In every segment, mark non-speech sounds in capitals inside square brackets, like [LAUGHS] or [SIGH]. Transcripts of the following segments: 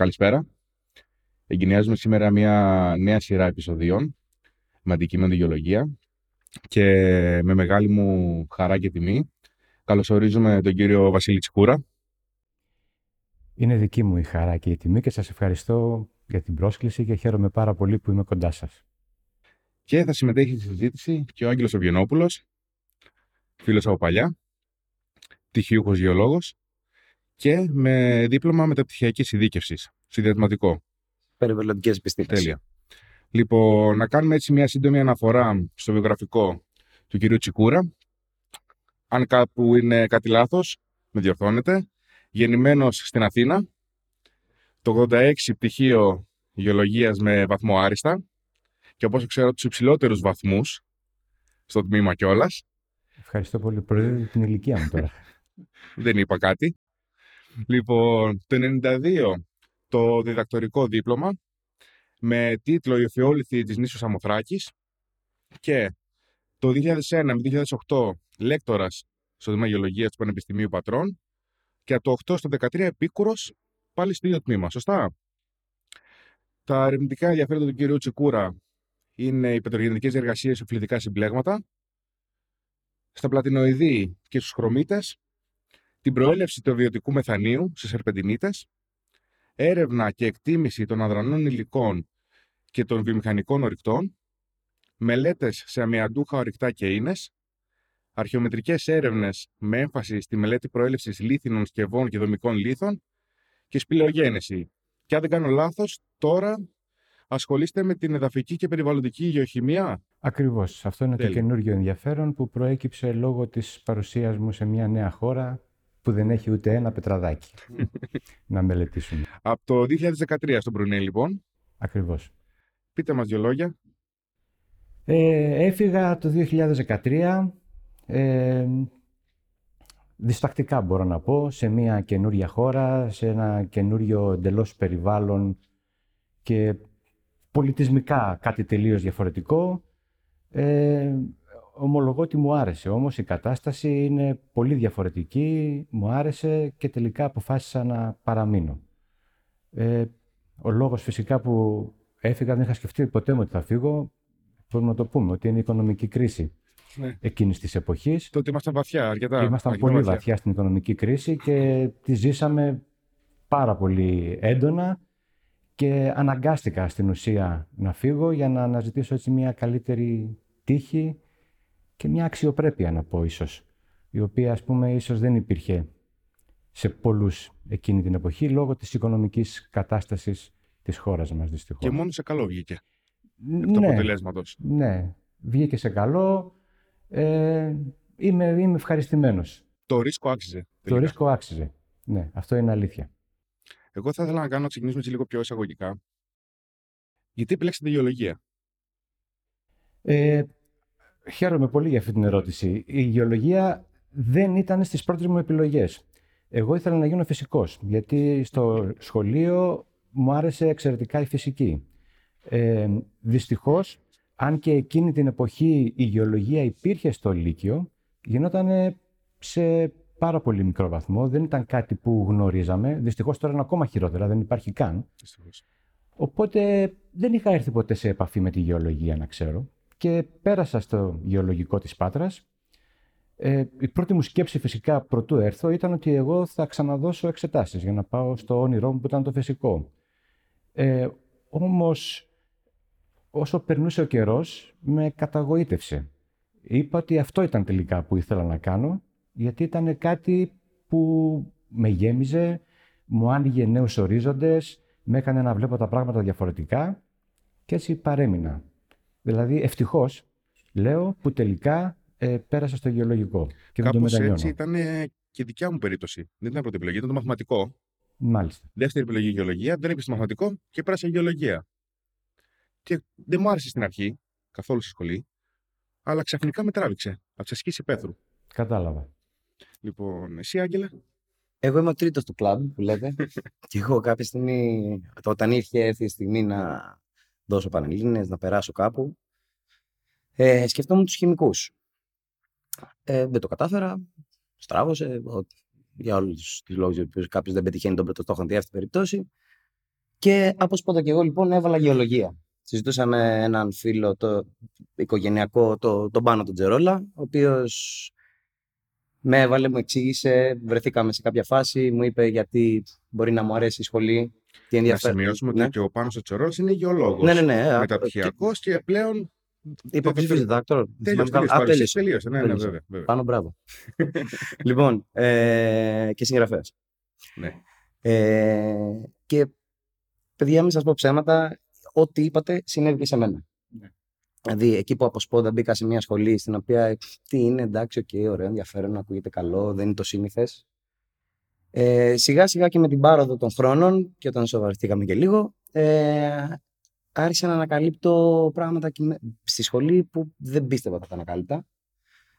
Καλησπέρα. Εγκαινιάζουμε σήμερα μια νέα σειρά επεισοδίων με αντικείμενο γεωλογία και με μεγάλη μου χαρά και τιμή καλωσορίζουμε τον κύριο Βασίλη Τσικούρα. Είναι δική μου η χαρά και η τιμή και σας ευχαριστώ για την πρόσκληση και χαίρομαι πάρα πολύ που είμαι κοντά σας. Και θα συμμετέχει στη συζήτηση και ο Άγγελος Οβγενόπουλος, φίλος από παλιά, τυχιούχος γεωλόγος και με δίπλωμα μεταπτυχιακής ειδίκευσης, συνδυασματικό. Περιβαλλοντικές επιστήμες. Τέλεια. Λοιπόν, να κάνουμε έτσι μια σύντομη αναφορά στο βιογραφικό του κυρίου Τσικούρα. Αν κάπου είναι κάτι λάθος, με διορθώνετε. Γεννημένος στην Αθήνα, το 86 πτυχίο γεωλογίας με βαθμό άριστα και όπως ξέρω τους υψηλότερους βαθμούς στο τμήμα κιόλας. Ευχαριστώ πολύ. Προεδρεύει την ηλικία μου τώρα. [LAUGHS] Δεν είπα κάτι. Λοιπόν, το 92 το διδακτορικό δίπλωμα με τίτλο «Η Οφιόληθη της νήσου Σαμοθράκης» και το 2001 με 2008 λέκτορας στο Δήμα Γεωλογίας του Πανεπιστημίου Πατρών και από το 8 στο 13 επίκουρος πάλι στο ίδιο τμήμα. Σωστά; Τα ερευνητικά ενδιαφέροντα του κ. Τσικούρα είναι οι πετρογενετικές εργασίες σε φλητικά συμπλέγματα, στα πλατινοειδή και στους χρωμίτες, την προέλευση του βιωτικού μεθανίου σε σερπεντινίτες, έρευνα και εκτίμηση των αδρανών υλικών και των βιομηχανικών ορυκτών, μελέτες σε αμοιαντούχα ορυκτά και ίνες, αρχαιομετρικές έρευνες με έμφαση στη μελέτη προέλευσης λίθινων σκευών και δομικών λίθων και σπηλαιογένεση. Και αν δεν κάνω λάθος, τώρα ασχολείστε με την εδαφική και περιβαλλοντική γεωχημία. Ακριβώς. Αυτό είναι Τέλεια. το καινούργιο ενδιαφέρον που προέκυψε λόγω της παρουσίας μου σε μια νέα χώρα που δεν έχει ούτε ένα πετραδάκι [LAUGHS] να μελετήσουμε. Από το 2013 στον Μπρουνέ, λοιπόν. Ακριβώς. Πείτε μας δύο λόγια. Ε, έφυγα το 2013, ε, διστακτικά μπορώ να πω, σε μια καινούρια χώρα, σε ένα καινούριο εντελώς περιβάλλον και πολιτισμικά κάτι τελείως διαφορετικό. Ε, ομολογώ ότι μου άρεσε, όμως η κατάσταση είναι πολύ διαφορετική, μου άρεσε και τελικά αποφάσισα να παραμείνω. Ε, ο λόγος φυσικά που έφυγα, δεν είχα σκεφτεί ποτέ μου ότι θα φύγω, μπορούμε να το πούμε, ότι είναι η οικονομική κρίση Ναι. εκείνης της εποχής. Τότε ήμασταν βαθιά, αρκετά. Ήμασταν αρκετά πολύ βαθιά στην οικονομική κρίση και τη ζήσαμε πάρα πολύ έντονα και αναγκάστηκα στην ουσία να φύγω για να αναζητήσω έτσι μια καλύτερη τύχη και μια αξιοπρέπεια να πω ίσως, η οποία ας πούμε ίσως δεν υπήρχε σε πολλούς εκείνη την εποχή λόγω της οικονομικής κατάστασης της χώρας μας δυστυχώς. Και μόνος σε καλό βγήκε. ναι, Το αποτελέσματος. ναι, βγήκε σε καλό, ε, είμαι, είμαι ευχαριστημένος. Το ρίσκο άξιζε. Το τελικά. ρίσκο άξιζε. Ναι, αυτό είναι αλήθεια. Εγώ θα ήθελα να κάνω να ξεκινήσουμε έτσι λίγο πιο εισαγωγικά. Γιατί επιλέξατε γεωλογία; Ε, χαίρομαι πολύ για αυτή την ερώτηση. Η γεωλογία δεν ήταν στις πρώτες μου επιλογές. Εγώ ήθελα να γίνω φυσικός, γιατί στο σχολείο μου άρεσε εξαιρετικά η φυσική. Ε, δυστυχώς, αν και εκείνη την εποχή η γεωλογία υπήρχε στο Λύκειο, γινόταν σε πάρα πολύ μικρό βαθμό, δεν ήταν κάτι που γνωρίζαμε. Δυστυχώς τώρα είναι ακόμα χειρότερα, δεν υπάρχει καν. Δυστυχώς. Οπότε δεν είχα έρθει ποτέ σε επαφή με τη γεωλογία, να ξέρω. Και πέρασα στο γεωλογικό της Πάτρας. Ε, η πρώτη μου σκέψη φυσικά πρωτού έρθω ήταν ότι εγώ θα ξαναδώσω εξετάσεις για να πάω στο όνειρό μου που ήταν το φυσικό. Ε, όμως όσο περνούσε ο καιρός με καταγοήτευσε. Είπα ότι αυτό ήταν τελικά που ήθελα να κάνω γιατί ήταν κάτι που με γέμιζε, μου άνοιγε νέους ορίζοντες, με έκανε να βλέπω τα πράγματα διαφορετικά και έτσι παρέμεινα. Δηλαδή, ευτυχώς, λέω που τελικά ε, πέρασα στο γεωλογικό και δεν το Κάπως μετανιώνω. έτσι ήταν ε, και δικιά μου περίπτωση. Δεν ήταν πρώτη επιλογή, ήταν το μαθηματικό. Μάλιστα. Δεύτερη επιλογή γεωλογία, δεν έπεισε στο μαθηματικό και πέρασα γεωλογία. Και δεν μου άρεσε στην αρχή, καθόλου στη σχολή, αλλά ξαφνικά με τράβηξε από τις ασκήσεις Πέθρου. Κατάλαβα. Λοιπόν, εσύ, Άγγελε, Εγώ είμαι ο τρίτος του κλαμπ που λέτε. [LAUGHS] και εγώ κάποια στιγμή, όταν ήρθε έρθει η στιγμή να δώσω πανελλήνιες, να περάσω κάπου, ε, σκεφτόμουν τους χημικούς. Ε, δεν το κατάφερα, στράβωσε, ο- για όλους τους λόγους για τους οποίους κάποιος δεν πετυχαίνει τον πρώτο στόχο, αντί αυτή την περίπτωση. Και από σπότα και εγώ λοιπόν έβαλα γεωλογία. Συζητούσαμε έναν φίλο το οικογενειακό, το, τον Πάνο τον Τζερόλα, ο οποίος με έβαλε, μου εξήγησε, βρεθήκαμε σε κάποια φάση, μου είπε γιατί μπορεί να μου αρέσει η σχολή, τι ενδιαφέρον. Να σημειώσουμε ναι. ότι και ο Πάνος ο Τσερόλας είναι γεωλόγος. Ναι, ναι, ναι. Μεταπτυχιακός και πλέον Υποψήφιος διδάκτορας. Τέλειωσε, Α, τελείωσε, τέλειωσε. τελείωσε. Ναι, ναι, Τέλειωσε. βέβαια, βέβαια. Πάνω μπράβο. [LAUGHS] λοιπόν, ε, και συγγραφέας. Ναι. Ε, και παιδιά, μην σας πω ψέματα, ό,τι είπατε συνέβη και σε μένα. Ναι. Δηλαδή, εκεί που από σπόντα μπήκα σε μια σχολή στην οποία ε, τι είναι, εντάξει, οκ, ωραίο, ενδιαφέρον, ακούγεται καλό, δεν είναι το σύνηθες. Ε, σιγά σιγά και με την πάροδο των χρόνων και όταν σοβαρευτήκαμε και λίγο, ε, άρχισα να ανακαλύπτω πράγματα και με- στη σχολή που δεν πίστευα ότι θα τα ανακάλυπτα.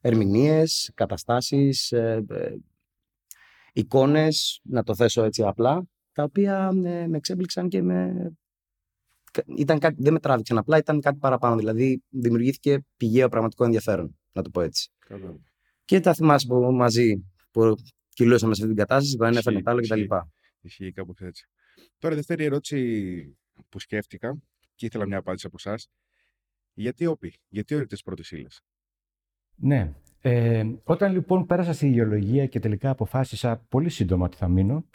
Ερμηνείες, καταστάσεις, ε, ε, εικόνες, να το θέσω έτσι απλά, τα οποία ε, με εξέπληξαν και με... κα- Ήταν κάτι, δεν με τράβηξαν απλά, ήταν κάτι παραπάνω. Δηλαδή, δημιουργήθηκε πηγαίο πραγματικό ενδιαφέρον, να το πω έτσι. Κατάλαβα. Και τα θυμάσαι που μαζί που κυλούσαμε σε αυτή την κατάσταση, το ένα έφερνε Ισχύει, το άλλο ισχύει. κτλ. Ισχύει κάπως έτσι. Τώρα, δεύτερη ερώτηση που σκέφτηκα και ήθελα μια απάντηση από εσάς. Γιατί όπι, γιατί ορεικτέ πρώτες ύλες; Ναι. Ε, όταν λοιπόν πέρασα στη γεωλογία και τελικά αποφάσισα πολύ σύντομα ότι θα μείνω,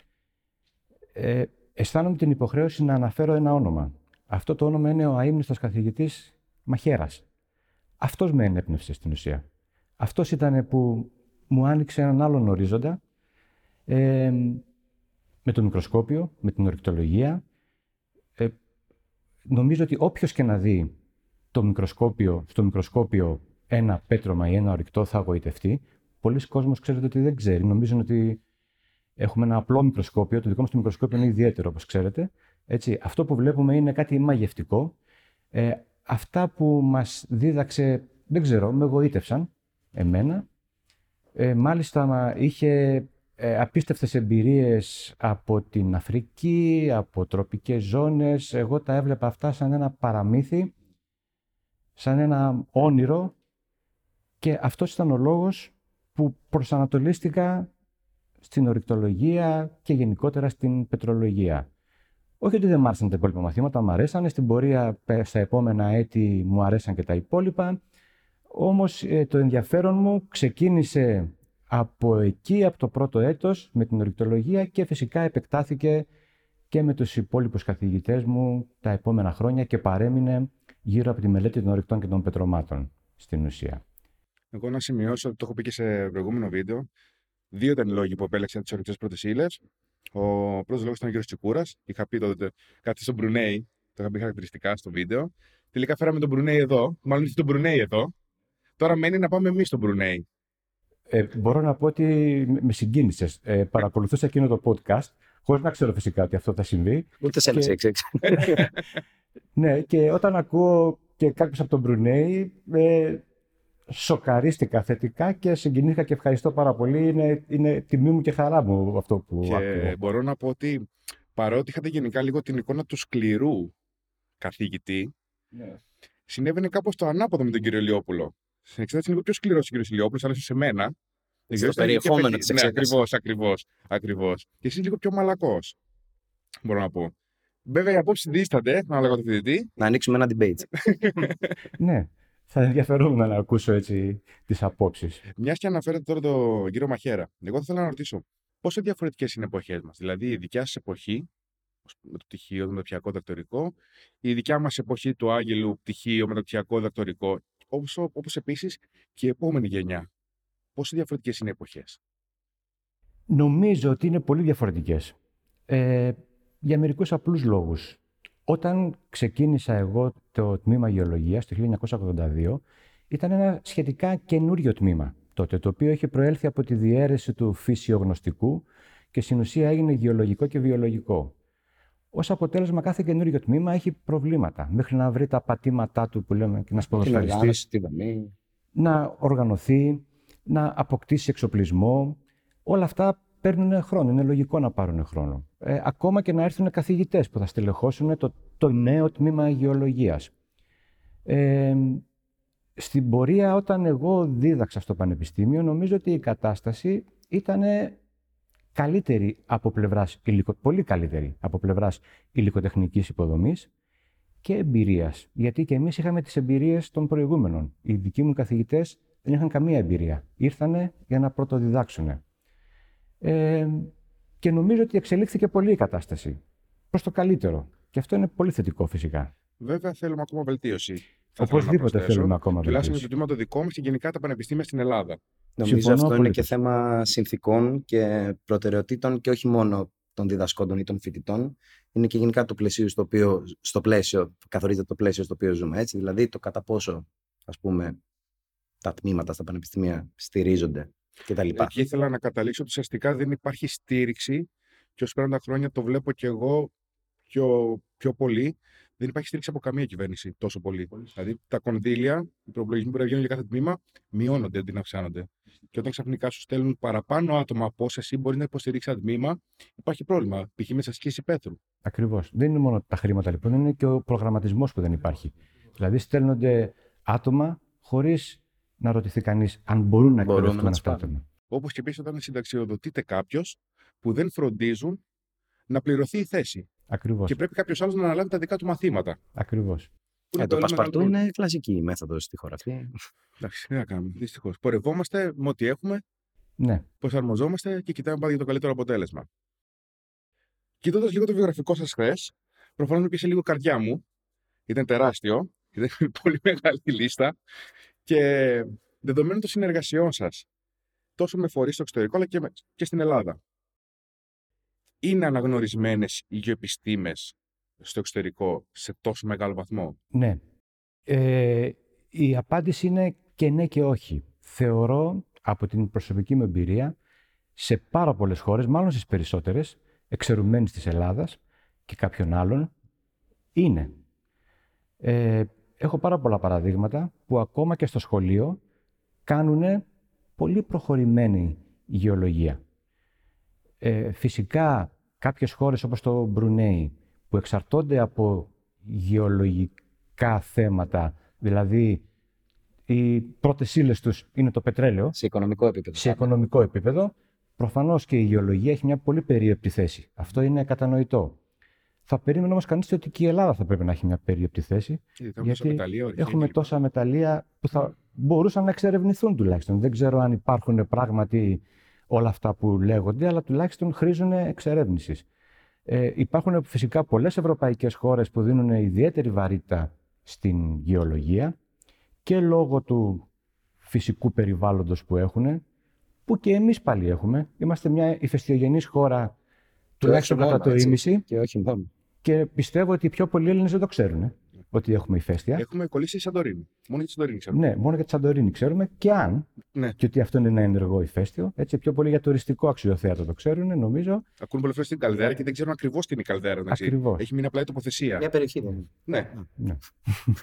ε, αισθάνομαι την υποχρέωση να αναφέρω ένα όνομα. Αυτό το όνομα είναι ο αείμνηστος καθηγητής Μαχαίρας. Αυτός με ενέπνευσε στην ουσία. Αυτός ήταν που μου άνοιξε έναν άλλον ορίζοντα ε, με το μικροσκόπιο, με την ορυκτολογία. Ε, νομίζω ότι όποιος και να δει το μικροσκόπιο, στο μικροσκόπιο ένα πέτρωμα ή ένα ορυκτό θα αγωγητευτεί. Πολλοί κόσμος ξέρετε ότι δεν ξέρει. Νομίζουν ότι έχουμε ένα απλό μικροσκόπιο. Το δικό μας το μικροσκόπιο είναι ιδιαίτερο, όπως ξέρετε. Έτσι, αυτό που βλέπουμε είναι κάτι μαγευτικό. Ε, αυτά που μας δίδαξε, δεν ξέρω, με εγωίτευσαν εμένα. Ε, μάλιστα μα- είχε ε, απίστευτες εμπειρίες από την Αφρική, από τροπικές ζώνες. Εγώ τα έβλεπα αυτά σαν ένα παραμύθι, σαν ένα όνειρο και αυτός ήταν ο λόγος που προσανατολίστηκα στην ορυκτολογία και γενικότερα στην πετρολογία. Όχι ότι δεν μ' άρεσαν τα υπόλοιπα μαθήματα, μου αρέσανε. Στην πορεία, πε- στα επόμενα έτη, μου αρέσαν και τα υπόλοιπα. Όμως ε, το ενδιαφέρον μου ξεκίνησε από εκεί, από το πρώτο έτος, με την ορυκτολογία και φυσικά επεκτάθηκε και με τους υπόλοιπους καθηγητές μου τα επόμενα χρόνια και παρέμεινε γύρω από τη μελέτη των ορυκτών και των πετρωμάτων στην ουσία. Εγώ να σημειώσω ότι το έχω πει και σε προηγούμενο βίντεο. Δύο ήταν οι λόγοι που επέλεξα τις ορεικτές πρώτες ύλες. Ο πρώτος λόγος ήταν ο κύριο Τσικούρας. Είχα πει τότε κάτι στο Μπρουνέι. Το είχα πει χαρακτηριστικά στο βίντεο. Τελικά φέραμε τον Μπρουνέι εδώ. Μάλλον ήρθε τον Μπρουνέι εδώ. Τώρα μένει να πάμε εμείς στο Μπρουνέι. Ε, μπορώ να πω ότι με συγκίνησες. Ε, παρακολουθούσα εκείνο το podcast, χωρίς να ξέρω φυσικά ότι αυτό θα συμβεί. Ούτε σε Και- έξι, έξι. [LAUGHS] Ναι, και όταν ακούω και κάποιος από τον Μπρουνέι, ε, σοκαρίστηκα θετικά και συγκινήθηκα και ευχαριστώ πάρα πολύ. Είναι, είναι τιμή μου και χαρά μου αυτό που Και ακούω. μπορώ να πω ότι παρότι είχατε γενικά λίγο την εικόνα του σκληρού καθηγητή, Ναι. συνέβαινε κάπως το ανάποδο με τον κύριο Ηλιόπουλο. Στην εξέταση είναι λίγο πιο σκληρός ο κύριος Ηλιόπουλος, αλλά σε μένα. Δεν ξέρω, ήταν και περιεχόμενο παιδί- της Ναι, εξέτασης. ακριβώς, ακριβώς. Ακριβώς. Και εσεί λίγο πιο μαλακός. Μπορώ να πω. Βέβαια, οι απόψεις δίστανται, ανάλογα το φοιτητή. Να ανοίξουμε ένα debate. [LAUGHS] ναι, θα ενδιαφερόμουν να ακούσω έτσι τις απόψεις. Μια και αναφέρετε τώρα τον κύριο Μαχαίρα, εγώ θα ήθελα να ρωτήσω πόσο διαφορετικές είναι οι εποχές μας. Δηλαδή, η δικιά σας εποχή, με το πτυχίο, το μεταπτυχιακό δακτορικό, η δικιά μας εποχή του Άγγελου, πτυχίο, μεταπτυχιακό δακτορικό, όπως επίσης και η επόμενη γενιά. Πόσο διαφορετικές είναι οι εποχές; Νομίζω ότι είναι πολύ διαφορετικές. Ε, για μερικούς απλούς λόγους. Όταν ξεκίνησα εγώ το τμήμα γεωλογίας το 1982, ήταν ένα σχετικά καινούριο τμήμα τότε, το οποίο είχε προέλθει από τη διαίρεση του φυσιογνωστικού και στην ουσία έγινε γεωλογικό και βιολογικό. Ω αποτέλεσμα, κάθε καινούριο τμήμα έχει προβλήματα. Μέχρι να βρει τα πατήματά του που λέμε και να Την σποδοσφαιριστεί οργάνωση, τη δομή. να οργανωθεί, να αποκτήσει εξοπλισμό. Όλα αυτά παίρνουν χρόνο. Είναι λογικό να πάρουν χρόνο. Ε, ακόμα και να έρθουν καθηγητές που θα στελεχώσουν το, το νέο τμήμα γεωλογίας. Ε, στην πορεία, όταν εγώ δίδαξα στο Πανεπιστήμιο, νομίζω ότι η κατάσταση ήταν καλύτερη από πλευράς υλικο... πολύ καλύτερη από πλευράς υλικοτεχνικής υποδομής και εμπειρίας. Γιατί και εμείς είχαμε τις εμπειρίες των προηγούμενων. Οι δικοί μου καθηγητές δεν είχαν καμία εμπειρία. Ήρθανε για να πρωτοδιδάξουν. Ε, και νομίζω ότι εξελίχθηκε πολύ η κατάσταση προς το καλύτερο. Και αυτό είναι πολύ θετικό φυσικά. Βέβαια, θέλουμε ακόμα βελτίωση. Οπωσδήποτε θέλουμε ακόμα βελτίωση. Τουλάχιστον με το τμήμα το δικό μα και γενικά τα πανεπιστήμια στην Ελλάδα. Νομίζω Συμφωνώ αυτό είναι και θέμα συνθήκων και προτεραιοτήτων και όχι μόνο των διδασκόντων ή των φοιτητών. Είναι και γενικά το πλαίσιο στο οποίο, στο πλαίσιο, καθορίζεται το πλαίσιο στο οποίο ζούμε. Έτσι. Δηλαδή το κατά πόσο ας πούμε, τα τμήματα στα πανεπιστήμια στηρίζονται κτλ. Εκεί ήθελα να καταλήξω ότι ουσιαστικά δεν υπάρχει στήριξη και ως πέραν τα χρόνια το βλέπω και εγώ πιο, πιο πολύ. Δεν υπάρχει στήριξη από καμία κυβέρνηση τόσο πολύ. Δηλαδή τα κονδύλια, οι προπολογισμοί που βγαίνουν για κάθε τμήμα μειώνονται αντί να αυξάνονται. Και όταν ξαφνικά σου στέλνουν παραπάνω άτομα από όσα εσύ μπορείς να υποστηρίξεις ένα τμήμα, υπάρχει πρόβλημα. Π.χ. με τι ασκήσει πέθρου. Ακριβώς. Δεν είναι μόνο τα χρήματα λοιπόν, είναι και ο προγραμματισμός που δεν υπάρχει. Δηλαδή στέλνονται άτομα χωρίς να ρωτηθεί κανείς αν μπορούν να εκπαιδευτούν αυτά τα άτομα. Όπως και επίσης όταν συνταξιοδοτείται κάποιος που δεν φροντίζουν να πληρωθεί η θέση. Ακριβώς. Και πρέπει κάποιος άλλος να αναλάβει τα δικά του μαθήματα. Ακριβώς. Ε, το πασπαρτού είναι κλασική μέθοδος στη χώρα αυτή. Εντάξει, τι να κάνουμε. Δυστυχώς. Πορευόμαστε με ό,τι έχουμε. Ναι. Προσαρμοζόμαστε και κοιτάμε πάντα για το καλύτερο αποτέλεσμα. Κοιτώντας λίγο το βιογραφικό σας χθες, προφανώς με πιέσε λίγο καρδιά μου. Ήταν τεράστιο. Ήταν [LAUGHS] πολύ μεγάλη λίστα. Και δεδομένου των συνεργασιών σας, τόσο με φορείς στο εξωτερικό, αλλά και, και στην Ελλάδα, είναι αναγνωρισμένες οι γεωεπιστήμε στο εξωτερικό σε τόσο μεγάλο βαθμό; Ναι. Ε, η απάντηση είναι και ναι και όχι. Θεωρώ από την προσωπική μου εμπειρία σε πάρα πολλές χώρες, μάλλον στις περισσότερες, εξαιρουμένες της Ελλάδας και κάποιων άλλων, είναι. Ε, έχω πάρα πολλά παραδείγματα που ακόμα και στο σχολείο κάνουν πολύ προχωρημένη γεωλογία. Ε, φυσικά κάποιες χώρες όπως το Μπρουνέι που εξαρτώνται από γεωλογικά θέματα, δηλαδή οι πρώτες ύλες τους είναι το πετρέλαιο. Σε οικονομικό επίπεδο. Σε οικονομικό επίπεδο. Προφανώς και η γεωλογία έχει μια πολύ περίεπτη θέση. Αυτό είναι κατανοητό. Θα περίμενε όμως κανείς ότι και η Ελλάδα θα πρέπει να έχει μια περίεπτη θέση. γιατί μεταλλεία, έχουμε τόσα μεταλλεία που θα μπορούσαν να εξερευνηθούν τουλάχιστον. Δεν ξέρω αν υπάρχουν πράγματι όλα αυτά που λέγονται, αλλά τουλάχιστον χρήζουν εξερεύνησης. Ε, υπάρχουν φυσικά πολλές ευρωπαϊκές χώρες που δίνουν ιδιαίτερη βαρύτητα στην γεωλογία και λόγω του φυσικού περιβάλλοντος που έχουν, που και εμείς πάλι έχουμε. Είμαστε μια ηφαιστειογενής χώρα, τουλάχιστον κατά το ίμιση. Και όχι μόνος. Και πιστεύω ότι οι πιο πολλοί Έλληνες δεν το ξέρουν ότι έχουμε ηφαίστεια. Έχουμε κολλήσει Σαντορίνη. Μόνο για τη Σαντορίνη ξέρουμε. Ναι, μόνο για τη Σαντορίνη ξέρουμε. Και αν. Ναι. Και ότι αυτό είναι ένα ενεργό ηφαίστειο. Έτσι, πιο πολύ για τουριστικό αξιοθέατο το ξέρουν, νομίζω. Ακούν πολλές φορές την καλδέρα και δεν ξέρουν ακριβώς τι είναι η καλδέρα. Ακριβώς. Έχει μείνει απλά η τοποθεσία. Μια περιοχή δεν είναι. Ναι. ναι.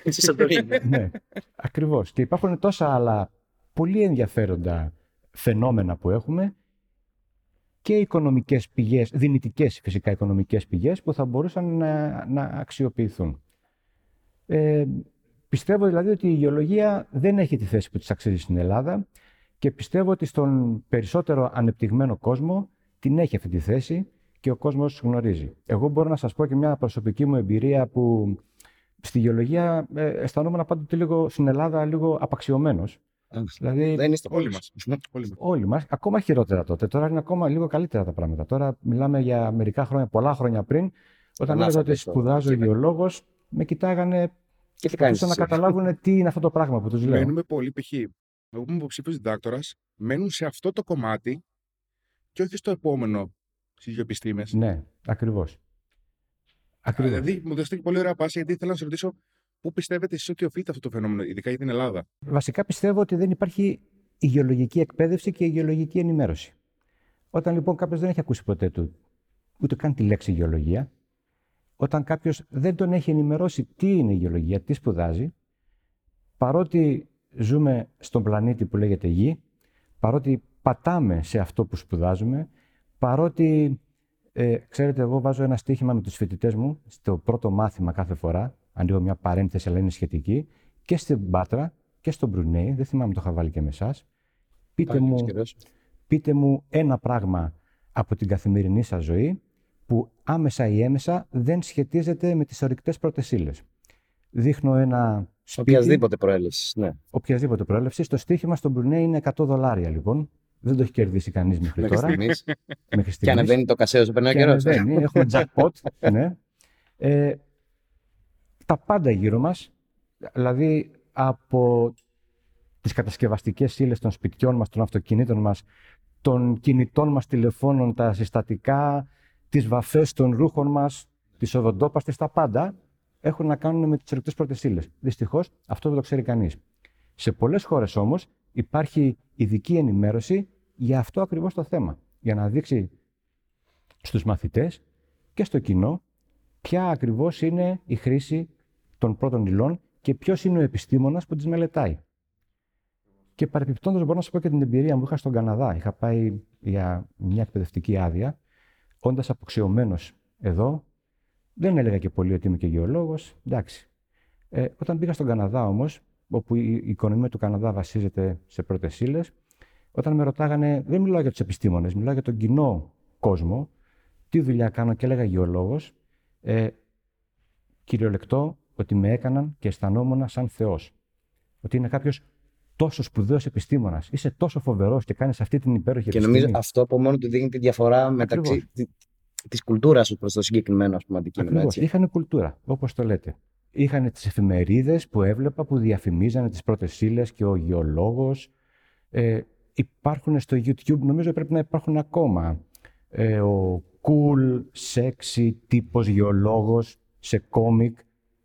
[LAUGHS] Στη Σαντορίνη. [LAUGHS] ναι. Ακριβώς. Και υπάρχουν τόσα άλλα πολύ ενδιαφέροντα φαινόμενα που έχουμε και οικονομικές πηγές, δυνητικές φυσικά οικονομικές πηγές που θα μπορούσαν να, να αξιοποιηθούν. Ε, πιστεύω δηλαδή ότι η γεωλογία δεν έχει τη θέση που της αξίζει στην Ελλάδα και πιστεύω ότι στον περισσότερο ανεπτυγμένο κόσμο την έχει αυτή τη θέση και ο κόσμος γνωρίζει. Εγώ μπορώ να σας πω και μια προσωπική μου εμπειρία που στη γεωλογία ε, αισθανόμουν πάντοτε λίγο στην Ελλάδα λίγο απαξιωμένος. Δηλαδή, δεν είστε όλοι μας. Όλοι μας. Ακόμα χειρότερα τότε. Τώρα είναι ακόμα λίγο καλύτερα τα πράγματα. Τώρα μιλάμε για μερικά χρόνια, πολλά χρόνια πριν, όταν έλεγα ότι σπουδάζω γεωλόγος, με κοιτάγανε και τι κάνεις να καταλάβουν τι είναι αυτό το πράγμα που τους λέω. Μένουμε πολύ π.χ. Εγώ που είμαι υποψήφιος διδάκτορας, μένουν σε αυτό το κομμάτι και όχι στο επόμενο στις γεωπιστήμες. Ναι, ακριβώς. Δηλαδή, μου δώσετε πολύ ωραία πάση γιατί ήθελα να σα ρωτήσω πού πιστεύετε εσείς ότι οφείλεται αυτό το φαινόμενο, ειδικά για την Ελλάδα; Βασικά πιστεύω ότι δεν υπάρχει η γεωλογική εκπαίδευση και η γεωλογική ενημέρωση. Όταν λοιπόν κάποιος δεν έχει ακούσει ποτέ του ούτε καν τη λέξη γεωλογία, όταν κάποιος δεν τον έχει ενημερώσει τι είναι η γεωλογία, τι σπουδάζει, παρότι ζούμε στον πλανήτη που λέγεται Γη, παρότι πατάμε σε αυτό που σπουδάζουμε, παρότι, ε, ξέρετε, εγώ βάζω ένα στοίχημα με τους φοιτητές μου στο πρώτο μάθημα κάθε φορά, ανοίγω μια παρένθεση αλλά είναι σχετική, και στην Πάτρα και στον Μπρουνέι, δεν θυμάμαι το είχα βάλει και με εσάς, πείτε, μου, πείτε μου ένα πράγμα από την καθημερινή σας ζωή που άμεσα ή έμεσα δεν σχετίζεται με τις ορυκτές πρώτες Δείχνω ένα σπίτι. Οποιασδήποτε προέλευσης. Ναι. Οποιασδήποτε προέλευσης. Το στοίχημα στον Μπρουνέ είναι 100 δολάρια λοιπόν. Δεν το έχει κερδίσει κανείς μέχρι τώρα. Στιγμής. [LAUGHS] μέχρι στιγμής. Και ανεβαίνει το κασέ όσο περνάει καιρός. Ανεβαίνει, έχουμε jackpot. [LAUGHS] ναι. ε, τα πάντα γύρω μας, δηλαδή από τις κατασκευαστικές ύλες των σπιτιών μας, των αυτοκινήτων μας, των κινητών μας τηλεφώνων, τα συστατικά, τις βαφές των ρούχων μας, τις οδοντόπαστες, τα πάντα έχουν να κάνουν με τις ορεικτέ πρώτες ύλες. Δυστυχώς αυτό δεν το ξέρει κανείς. Σε πολλές χώρες όμως υπάρχει ειδική ενημέρωση για αυτό ακριβώς το θέμα. Για να δείξει στους μαθητές και στο κοινό ποια ακριβώς είναι η χρήση των πρώτων υλών και ποιος είναι ο επιστήμονας που τις μελετάει. Και παρεπιπτόντως μπορώ να σας πω και την εμπειρία μου. Είχα στον Καναδά. Είχα πάει για μια εκπαιδευτική άδεια, όντας αποξιωμένος εδώ. Δεν έλεγα και πολύ ότι είμαι και γεωλόγος. Εντάξει. Ε, όταν πήγα στον Καναδά όμως, όπου η οικονομία του Καναδά βασίζεται σε πρώτες ύλες, όταν με ρωτάγανε, δεν μιλάω για τους επιστήμονες, μιλάω για τον κοινό κόσμο, τι δουλειά κάνω και έλεγα γεωλόγος, ε, κυριολεκτό ότι με έκαναν και αισθανόμουν σαν Θεός. Ότι είναι κάποιος τόσο σπουδαίος επιστήμονας. Είσαι τόσο φοβερός και κάνεις αυτή την υπέροχη Και νομίζω αυτό από μόνο του δείχνει τη διαφορά μεταξύ τη κουλτούρας σου προς το συγκεκριμένο ας πούμε, αντικείμενο. Ακριβώς. Είχαν κουλτούρα, όπως το λέτε. Είχαν τις εφημερίδες που έβλεπα που διαφημίζανε τις πρώτες ύλε και ο γεωλόγος. Ε, υπάρχουν στο YouTube, νομίζω πρέπει να υπάρχουν ακόμα. Ε, ο cool, sexy τύπος γεωλόγος σε κόμικ.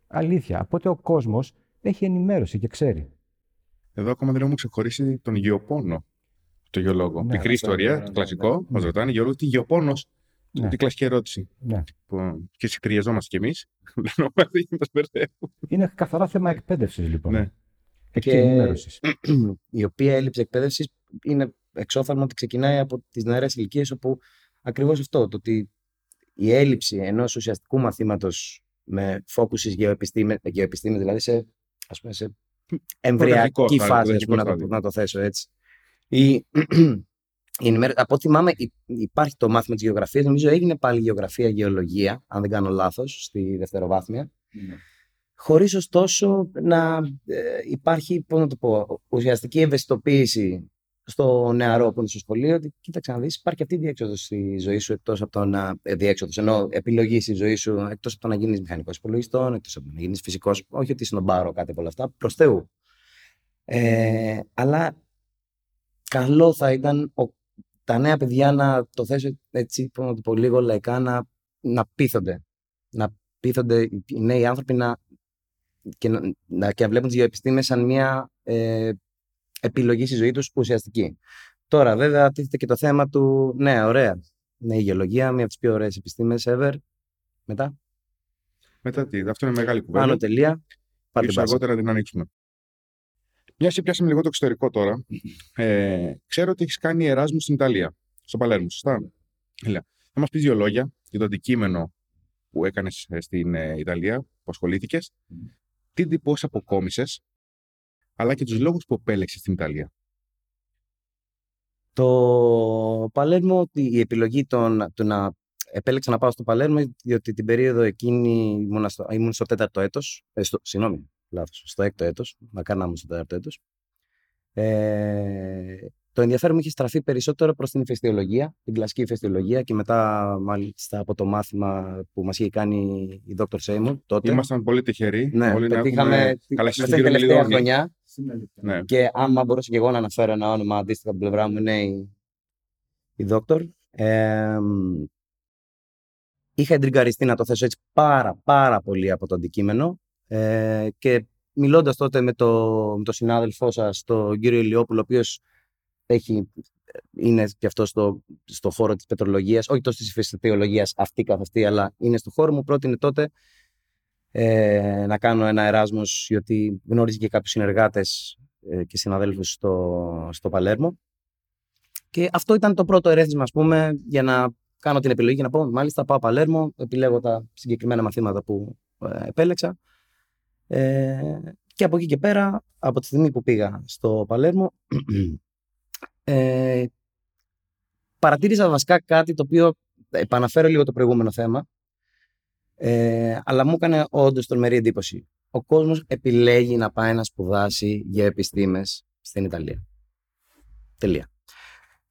Αλήθεια. Οπότε ο κόσμος έχει ενημέρωση και ξέρει. Εδώ ακόμα δεν έχουμε ξεχωρίσει τον γεωπόνο. Το γεωλόγο. Ναι, Πικρή ιστορία, ναι, ναι, κλασικό. Ναι. Μας ρωτάνε γεωλόγο τι γεωπόνος; Ναι. Τι κλασική ερώτηση. Ναι. Που και συγκριαζόμαστε κι εμείς. [LAUGHS] Είναι καθαρά θέμα εκπαίδευσης λοιπόν. Ναι. Και, ενημέρωσης. [CLEARS THROAT] η οποία έλλειψη εκπαίδευσης είναι εξώφθαλμα ότι ξεκινάει από τις νεαρές ηλικίες όπου ακριβώς αυτό. Το ότι η έλλειψη ενός ουσιαστικού μαθήματος με φόκουση γεωεπιστήμες, δηλαδή σε, ας πούμε, σε εμβριακή φάση, να, το, να το θέσω έτσι. Η, [CLEARS THROAT] η από ό,τι θυμάμαι, υπάρχει το μάθημα της γεωγραφίας. Νομίζω έγινε πάλι γεωγραφία-γεωλογία, αν δεν κάνω λάθος, στη δευτεροβάθμια. Mm. Χωρίς ωστόσο να ε, υπάρχει, πώς να το πω, ουσιαστική ευαισθητοποίηση στο νεαρό που είναι στο σχολείο ότι κοίταξε να δεις, υπάρχει αυτή η διέξοδος στη ζωή σου εκτός από το να. Ε, διέξοδος, ενώ επιλογής στη ζωή σου εκτός από το να γίνεις μηχανικός υπολογιστών, εκτός από το να γίνεις φυσικός. Όχι ότι συνομπάρω κάτι από όλα αυτά, προς Θεού. Ε, αλλά καλό θα ήταν ο, τα νέα παιδιά να το θέσω έτσι, να το πω λίγο λαϊκά, να, να πείθονται. Να πείθονται οι νέοι άνθρωποι να, και να, να, και να βλέπουν τις γεωεπιστήμες σαν μια ε, επιλογή στη ζωή τους ουσιαστική. Τώρα, βέβαια, τίθεται και το θέμα του. Ναι, ωραία. Ναι, η γεωλογία, μια από τις πιο ωραίες επιστήμες ever. Μετά; Μετά τι, αυτό είναι μεγάλη κουβέντα. Πάνω τελεία. Πάτε αργότερα να την ανοίξουμε. Μια και πιάσαμε λίγο το εξωτερικό τώρα. Ε, ξέρω ότι έχεις κάνει εράσμου στην Ιταλία, στο Παλέρμο, σωστά; Έλα. Θα μας πεις δύο λόγια για το αντικείμενο που έκανες στην ε, Ιταλία, που ασχολήθηκες. Τι τύπο αποκόμισες αλλά και τους λόγους που επέλεξε στην Ιταλία. Το Παλέρμο, η επιλογή των, του να επέλεξα να πάω στο Παλέρμο, διότι την περίοδο εκείνη ήμουν στο, ήμουν στο τέταρτο έτος, ε, στο, συγγνώμη, λάθος, στο έκτο έτος, να κάνω στο τέταρτο έτος. Ε, το ενδιαφέρον μου είχε στραφεί περισσότερο προς την ηφαιστειολογία, την κλασική ηφαιστειολογία και μετά, μάλιστα, από το μάθημα που μας είχε κάνει η Dr. Σέιμουρ τότε. Ήμασταν πολύ τυχεροί. Ναι, όλοι πετύχαμε την τελευταία χρονιά. Ναι. Και άμα μπορούσα και εγώ να αναφέρω ένα όνομα αντίστοιχα από την πλευρά μου, είναι η, η Dr. Ε, είχα εντριγκαριστεί να το θέσω έτσι πάρα πάρα πολύ από το αντικείμενο ε, και μιλώντας τότε με το, με το συνάδελφό σας, τον κύριο Ηλιόπουλο, ο οποίος έχει, είναι και αυτό στο, στο χώρο της πετρολογίας, όχι τόσο της φυσιολογίας αυτή καθ' αυτή, αλλά είναι στο χώρο μου, πρότεινε τότε ε, να κάνω ένα εράσμος, γιατί γνώριζε και κάποιους συνεργάτες ε, και συναδέλφους στο, στο Παλέρμο. Και αυτό ήταν το πρώτο ερέθισμα, ας πούμε, για να κάνω την επιλογή και να πω, μάλιστα πάω Παλέρμο, επιλέγω τα συγκεκριμένα μαθήματα που ε, επέλεξα. Ε, και από εκεί και πέρα, από τη στιγμή που πήγα στο Παλέρμο, [CLEARS THROAT] ε, παρατήρησα βασικά κάτι το οποίο επαναφέρω λίγο το προηγούμενο θέμα. Ε, αλλά μου έκανε όντως τρομερή εντύπωση. Ο κόσμος επιλέγει να πάει να σπουδάσει για επιστήμες στην Ιταλία. Τελεία.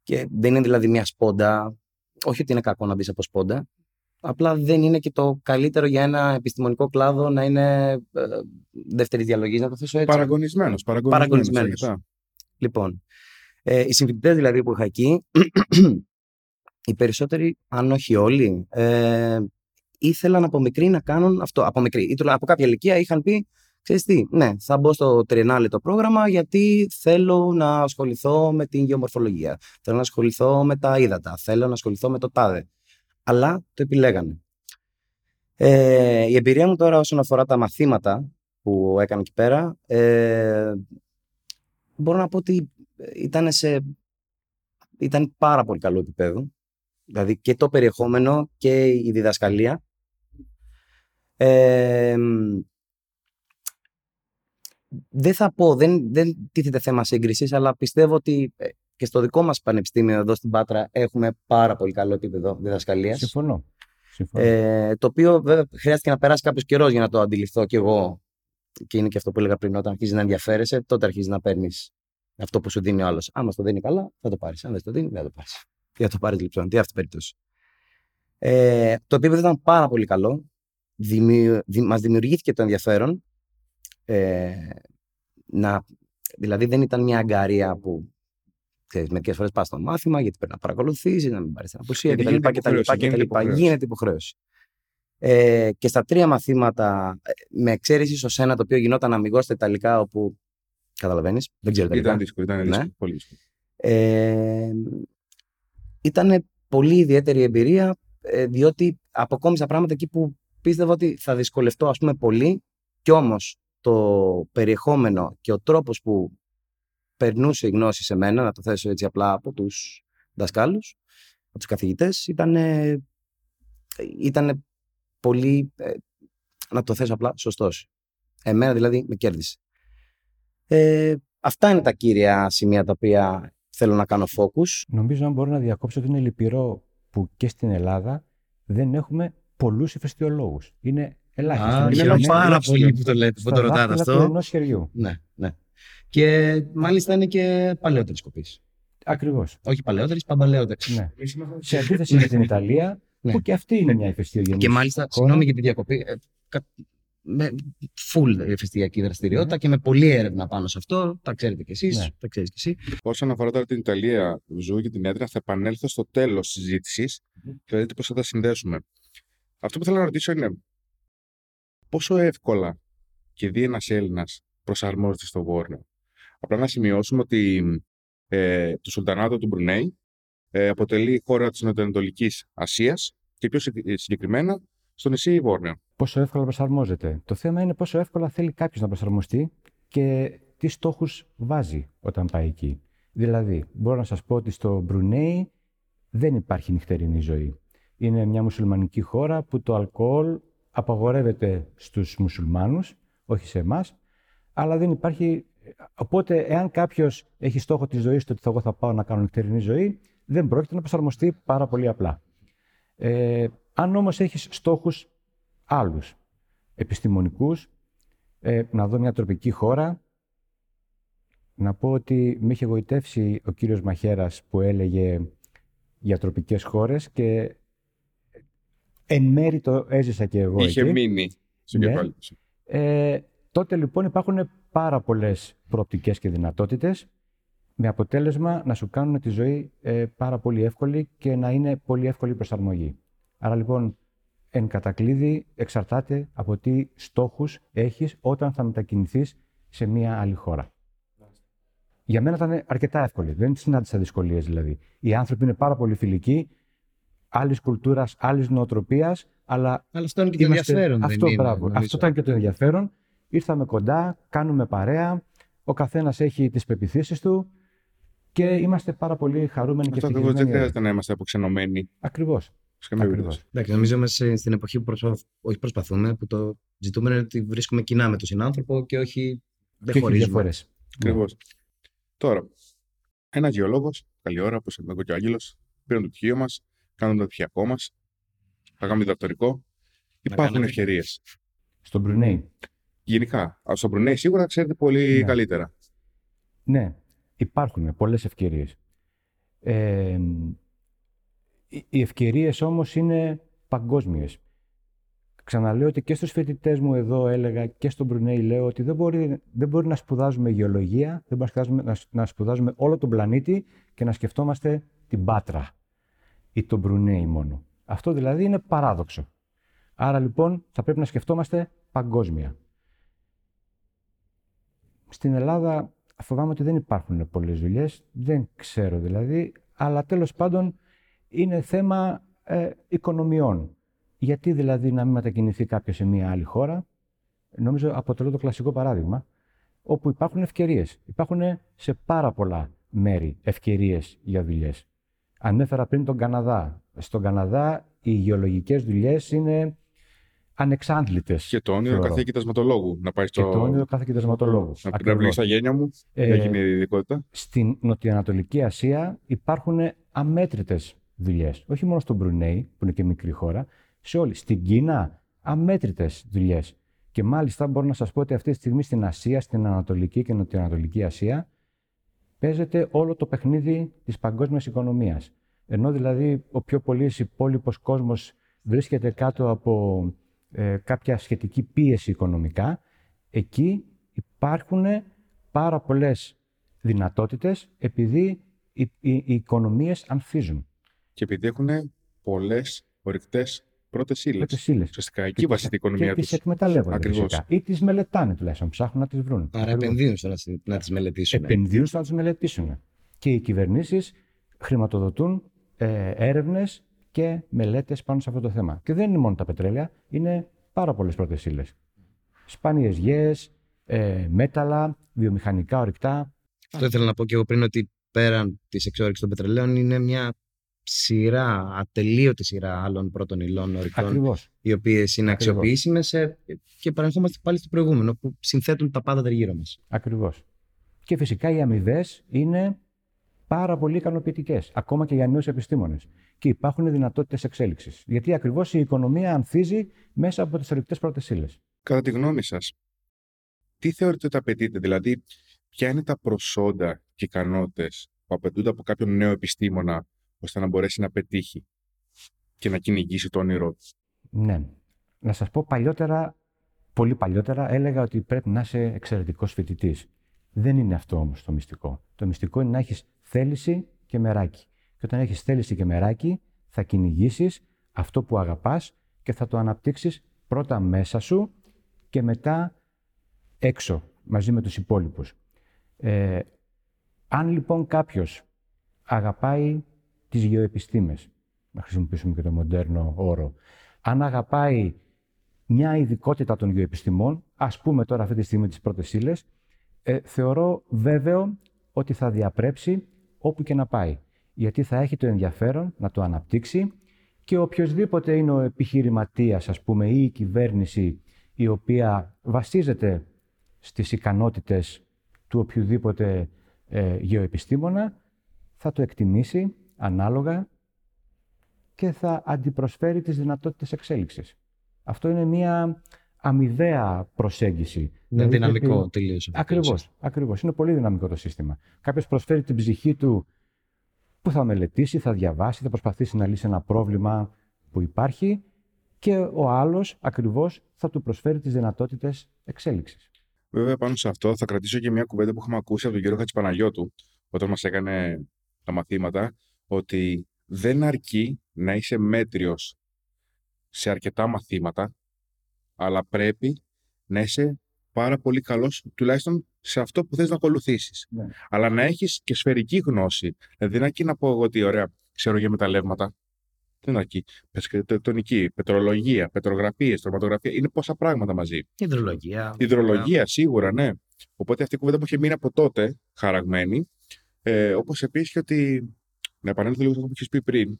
Και δεν είναι δηλαδή μια σπόντα. Όχι ότι είναι κακό να μπεις από σπόντα. Απλά δεν είναι και το καλύτερο για ένα επιστημονικό κλάδο να είναι ε, δεύτερης διαλογής, να το θέσω έτσι. Παραγωνισμένος. Παραγωνισμένος. Λοιπόν, ε, οι συμφοιτητέ δηλαδή που είχα εκεί, [CLEARS THROAT] οι περισσότεροι, αν όχι όλοι, ε, ήθελαν από μικρή να κάνουν αυτό. Από μικρή. Ή από κάποια ηλικία είχαν πει, ξέρεις τι, ναι, θα μπω στο τριενάλε το πρόγραμμα γιατί θέλω να ασχοληθώ με την γεωμορφολογία. Θέλω να ασχοληθώ με τα ύδατα. Θέλω να ασχοληθώ με το τάδε. Αλλά το επιλέγανε. Ε, η εμπειρία μου τώρα όσον αφορά τα μαθήματα που έκανα εκεί πέρα, ε, μπορώ να πω ότι ήταν σε ήταν πάρα πολύ καλό επίπεδο. Δηλαδή και το περιεχόμενο και η διδασκαλία. Ε, δεν θα πω, δεν, δεν τίθεται θέμα σύγκρισης, αλλά πιστεύω ότι ε, και στο δικό μας πανεπιστήμιο εδώ στην Πάτρα έχουμε πάρα πολύ καλό επίπεδο διδασκαλίας. Συμφωνώ. Ε, το οποίο βέβαια χρειάστηκε να περάσει κάποιος καιρός για να το αντιληφθώ κι εγώ. Και είναι και αυτό που έλεγα πριν, όταν αρχίζεις να ενδιαφέρεσαι, τότε αρχίζεις να παίρνεις αυτό που σου δίνει ο άλλος. Άμα το δίνει καλά, θα το πάρεις. Αν δεν το δίνει, δεν θα το πάρεις. Τι [LAUGHS] θα το πάρεις λοιπόν, τι αυτή περίπτωση. Ε, το επίπεδο ήταν πάρα πολύ καλό. Δημιου... Μας δημιουργήθηκε το ενδιαφέρον. Ε, να... Δηλαδή δεν ήταν μια αγκαρία που ξέρεις, μερικές φορές πας στο μάθημα γιατί πρέπει να παρακολουθήσει, να μην πάρεις την απουσία κτλ. Γίνεται υποχρέωση. Ε, και στα τρία μαθήματα, ε, με εξαίρεσης στο ένα το οποίο γινόταν αμυγός στα Ιταλικά, όπου Καταλαβαίνεις. Δεν ξέρω. Ήταν δύσκολο, ήταν δύσκολο. Ναι. Πολύ δύσκολο. Ε, ήταν πολύ ιδιαίτερη εμπειρία, ε, διότι αποκόμισα πράγματα εκεί που πίστευα ότι θα δυσκολευτώ, ας πούμε, πολύ. Κι όμως το περιεχόμενο και ο τρόπος που περνούσε η γνώση σε μένα, να το θέσω έτσι απλά από τους δασκάλους, από τους καθηγητές, ήταν, ήταν πολύ, ε, να το θέσω απλά, σωστός. Εμένα δηλαδή με κέρδισε. Ε, αυτά είναι τα κύρια σημεία τα οποία θέλω να κάνω focus. Νομίζω αν μπορώ να διακόψω ότι είναι λυπηρό που και στην Ελλάδα δεν έχουμε πολλούς ηφαιστειολόγους. Είναι ελάχιστο. Είναι πάρα πολύ που το λέτε, που το ρωτάτε αυτό. Ενός χεριού. Ναι, ναι. Και μάλιστα είναι και παλαιότερης κοπής. Ακριβώς. Όχι παλαιότερης, παμπαλαιότερης. Ναι. Σε αντίθεση με την Ιταλία, ναι. που και αυτή είναι μια ηφαιστειογενή. Και μάλιστα, συγγνώμη για τη διακοπή, ε, με full ηφαιστειακή δραστηριότητα ναι. και με πολλή έρευνα πάνω σε αυτό. Τα ξέρετε κι εσείς. Ναι. Τα ξέρεις κι εσύ. Όσον αφορά τώρα την Ιταλία, Βεζούβιο και την Αίτνα, θα επανέλθω στο τέλος της συζήτησης mm. και θα δείτε πώς θα τα συνδέσουμε. Αυτό που θέλω να ρωτήσω είναι πόσο εύκολα και δει ένα Έλληνας προσαρμόζεται στο Βόρειο. Απλά να σημειώσουμε ότι ε, το Σουλτανάτο του Μπρουνέι ε, αποτελεί χώρα της Νοτιοανατολικής Ασίας και πιο συγκεκριμένα στο νησί Βόρνεο πόσο εύκολα προσαρμόζεται; Το θέμα είναι πόσο εύκολα θέλει κάποιος να προσαρμοστεί και τι στόχους βάζει όταν πάει εκεί. Δηλαδή, μπορώ να σας πω ότι στο Μπρουνέι δεν υπάρχει νυχτερινή ζωή. Είναι μια μουσουλμανική χώρα που το αλκοόλ απαγορεύεται στους μουσουλμάνους, όχι σε εμάς, αλλά δεν υπάρχει... Οπότε, εάν κάποιος έχει στόχο της ζωής του ότι εγώ θα πάω να κάνω νυχτερινή ζωή, δεν πρόκειται να προσαρμοστεί πάρα πολύ απλά. Ε, αν όμως έχεις στόχους άλλους επιστημονικούς, ε, να δω μια τροπική χώρα. Να πω ότι με είχε εγωιτεύσει ο κύριος Μαχέρας που έλεγε για τροπικές χώρες και εν μέρη το έζησα και εγώ Είχε εκεί. μείνει στο ναι. ε, τότε λοιπόν υπάρχουν πάρα πολλές προοπτικές και δυνατότητες με αποτέλεσμα να σου κάνουν τη ζωή ε, πάρα πολύ εύκολη και να είναι πολύ εύκολη η προσαρμογή. Άρα λοιπόν εν κατακλείδη εξαρτάται από τι στόχους έχεις όταν θα μετακινηθείς σε μια άλλη χώρα. Για μένα ήταν αρκετά εύκολη. Δεν συνάντησα δυσκολίες δηλαδή. Οι άνθρωποι είναι πάρα πολύ φιλικοί, άλλης κουλτούρας, άλλης νοοτροπίας, αλλά. Αλλά αυτό είναι και το ενδιαφέρον. Αυτό, δεν μπράβο. Είναι, αυτό ήταν και το ενδιαφέρον. Ήρθαμε κοντά, κάνουμε παρέα. Ο καθένας έχει τις πεπιθήσεις του και είμαστε πάρα πολύ χαρούμενοι αυτό και ευτυχισμένοι. Αυτό δεν χρειάζεται να είμαστε αποξενωμένοι. Ακριβώς. Εντάξει, νομίζω είμαστε στην εποχή που όχι προσπαθούμε, που το ζητούμε είναι ότι βρίσκουμε κοινά με τον συνάνθρωπο και όχι δεν χωρίζουμε. Ναι. Ακριβώς. Τώρα, ένας γεωλόγος, καλή ώρα, όπως είπε και ο Άγγελος, πήραμε το πτυχίο μας, κάναμε το πτυχιακό μας, θα κάνουμε διδακτορικό. Υπάρχουν κάνετε. ευκαιρίες. Στον Μπρουνέι. Γενικά. Α, Στο Μπρουνέι σίγουρα ξέρετε πολύ Ναι. καλύτερα. Ναι, υπάρχουν πολλές ευκαιρίες. Ε, οι- οι ευκαιρίες όμως είναι παγκόσμιες. Ξαναλέω ότι και στους φοιτητές μου εδώ έλεγα και στον Μπρουνέι λέω ότι δεν μπορεί, δεν μπορεί να σπουδάζουμε γεωλογία, δεν μπορεί να σπουδάζουμε, να, σ- να σπουδάζουμε όλο τον πλανήτη και να σκεφτόμαστε την Πάτρα ή τον Μπρουνέι μόνο. Αυτό δηλαδή είναι παράδοξο. Άρα λοιπόν θα πρέπει να σκεφτόμαστε παγκόσμια. Στην Ελλάδα φοβάμαι ότι δεν υπάρχουν πολλές δουλειές, δεν ξέρω δηλαδή, αλλά τέλος πάντων είναι θέμα ε, οικονομιών. Γιατί δηλαδή να μην μετακινηθεί κάποιος σε μια άλλη χώρα, νομίζω αποτελώ το κλασικό παράδειγμα, όπου υπάρχουν ευκαιρίες. Υπάρχουν σε πάρα πολλά μέρη ευκαιρίες για δουλειές. Ανέφερα πριν τον Καναδά. Στον Καναδά οι γεωλογικές δουλειές είναι ανεξάντλητες. Και το όνειρο θεωρώ. κάθε κοιτασματολόγου. Να πάει Και στο. το όνειρο κάθε κοιτασματολόγου. Να Ακριβώς. πληγεί στα γένια μου. Ε, Έχει μια ειδικότητα. στην Νοτιοανατολική Ασία υπάρχουν αμέτρητες δουλειές. Όχι μόνο στο Μπρουνέι, που είναι και μικρή χώρα, σε όλη. Στην Κίνα, αμέτρητες δουλειές. Και μάλιστα μπορώ να σας πω ότι αυτή τη στιγμή στην Ασία, στην Ανατολική και Νοτιοανατολική Ασία, παίζεται όλο το παιχνίδι της παγκόσμιας οικονομίας. Ενώ δηλαδή ο πιο πολύς υπόλοιπος κόσμος βρίσκεται κάτω από ε, κάποια σχετική πίεση οικονομικά, εκεί υπάρχουν πάρα πολλές δυνατότητες επειδή οι, οι, οι οικονομίες ανθίζουν. Και επειδή έχουν πολλές ορυκτές πρώτες ύλες. Πρώτες ύλες. Ουσιαστικά εκεί βασίζεται η οικονομία και τις τους. εκμεταλλεύονται Ακριβώς. φυσικά. Ή τις μελετάνε τουλάχιστον, ψάχνουν να τις βρουν. Άρα Ακριβώς. επενδύουν στο να, τις- να τις μελετήσουν. επενδύουν στο να τις μελετήσουν. Και οι κυβερνήσεις χρηματοδοτούν ε, έρευνες και μελέτες πάνω σε αυτό το θέμα. Και δεν είναι μόνο τα πετρέλαια, είναι πάρα πολλές πρώτες ύλες. Σπάνιες γέες, ε, μέταλλα, βιομηχανικά ορυκτά. Αυτό ήθελα να πω και εγώ πριν ότι πέραν της εξόρυξης των πετρελαίων είναι μια σειρά, ατελείωτη σειρά άλλων πρώτων υλών ορυκτών, Ακριβώς. οι οποίες είναι Ακριβώς. αξιοποιήσιμες και παρενθόμαστε πάλι στο προηγούμενο, που συνθέτουν τα πάντα τριγύρω μας. Ακριβώς. Και φυσικά οι αμοιβές είναι πάρα πολύ ικανοποιητικές, ακόμα και για νέους επιστήμονες. Και υπάρχουν δυνατότητες εξέλιξης. Γιατί ακριβώς η οικονομία ανθίζει μέσα από τις ορυκτέ πρώτες ύλες. Κατά τη γνώμη σας, τι θεωρείτε ότι απαιτείται, δηλαδή, ποια είναι τα προσόντα και ικανότητες που απαιτούνται από κάποιον νέο επιστήμονα ώστε να μπορέσει να πετύχει και να κυνηγήσει το όνειρό του. Ναι. Να σας πω παλιότερα, πολύ παλιότερα, έλεγα ότι πρέπει να είσαι εξαιρετικός φοιτητής. Δεν είναι αυτό όμως το μυστικό. Το μυστικό είναι να έχεις θέληση και μεράκι. Και όταν έχεις θέληση και μεράκι, θα κυνηγήσεις αυτό που αγαπάς και θα το αναπτύξεις πρώτα μέσα σου και μετά έξω, μαζί με τους υπόλοιπους. Ε, αν λοιπόν κάποιος αγαπάει τις γεωεπιστήμες, να χρησιμοποιήσουμε και το μοντέρνο όρο, αν αγαπάει μια ειδικότητα των γεωεπιστημών, ας πούμε τώρα αυτή τη στιγμή τις πρώτες ύλες, ε, θεωρώ βέβαιο ότι θα διαπρέψει όπου και να πάει. Γιατί θα έχει το ενδιαφέρον να το αναπτύξει και οποιοδήποτε είναι ο επιχειρηματίας, ας πούμε, ή η κυβέρνηση η οποία βασίζεται στις ικανότητες του οποιοδήποτε ε, γεωεπιστήμονα, θα το εκτιμήσει ανάλογα και θα αντιπροσφέρει τις δυνατότητες εξέλιξης. Αυτό είναι μια αμοιβαία προσέγγιση. Είναι Δηλαδή δυναμικό πρέπει- τελείω. Ακριβώς, ακριβώς. Είναι πολύ δυναμικό το σύστημα. Κάποιος προσφέρει την ψυχή του που θα μελετήσει, θα διαβάσει, θα προσπαθήσει να λύσει ένα πρόβλημα που υπάρχει και ο άλλος ακριβώς θα του προσφέρει τις δυνατότητες εξέλιξης. Βέβαια, πάνω σε αυτό θα κρατήσω και μια κουβέντα που έχουμε ακούσει από τον κύριο Χατζηπαναγιώτου όταν μας έκανε τα μαθήματα, ότι δεν αρκεί να είσαι μέτριος σε αρκετά μαθήματα, αλλά πρέπει να είσαι πάρα πολύ καλός, τουλάχιστον σε αυτό που θες να ακολουθήσεις. Ναι. Αλλά να έχεις και σφαιρική γνώση. Δηλαδή, δεν αρκεί να πω εγώ ότι ωραία, ξέρω για μεταλλεύματα. Δεν αρκεί. Πες και τεκτονική, πετρολογία, πετρογραφίες, τροματογραφία. Είναι πόσα πράγματα μαζί. Υδρολογία. Υδρολογία, σίγουρα, ναι. Οπότε αυτή η κουβέντα που είχε μείνει από τότε χαραγμένη. Ε, Όπως επίσης και ότι. Να επανέλθω λίγο σε αυτό που είχε πει πριν.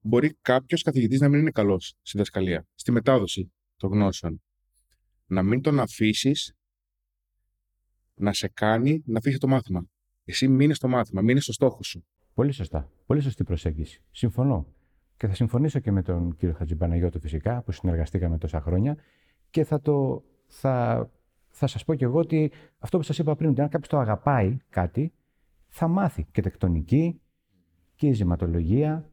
Μπορεί κάποιος καθηγητής να μην είναι καλός στη διδασκαλία, στη μετάδοση των γνώσεων. Να μην τον αφήσεις να σε κάνει να αφήσει το μάθημα. Εσύ μείνε στο μάθημα, μείνε στο στόχο σου. Πολύ σωστά. Πολύ σωστή προσέγγιση. Συμφωνώ. Και θα συμφωνήσω και με τον κύριο Χατζημπαναγιώτο φυσικά, που συνεργαστήκαμε τόσα χρόνια. Και θα, το, θα, θα σας πω κι εγώ ότι αυτό που σας είπα πριν, ότι αν κάποιος το αγαπάει κάτι, θα μάθει και τεκτονική και η ζηματολογία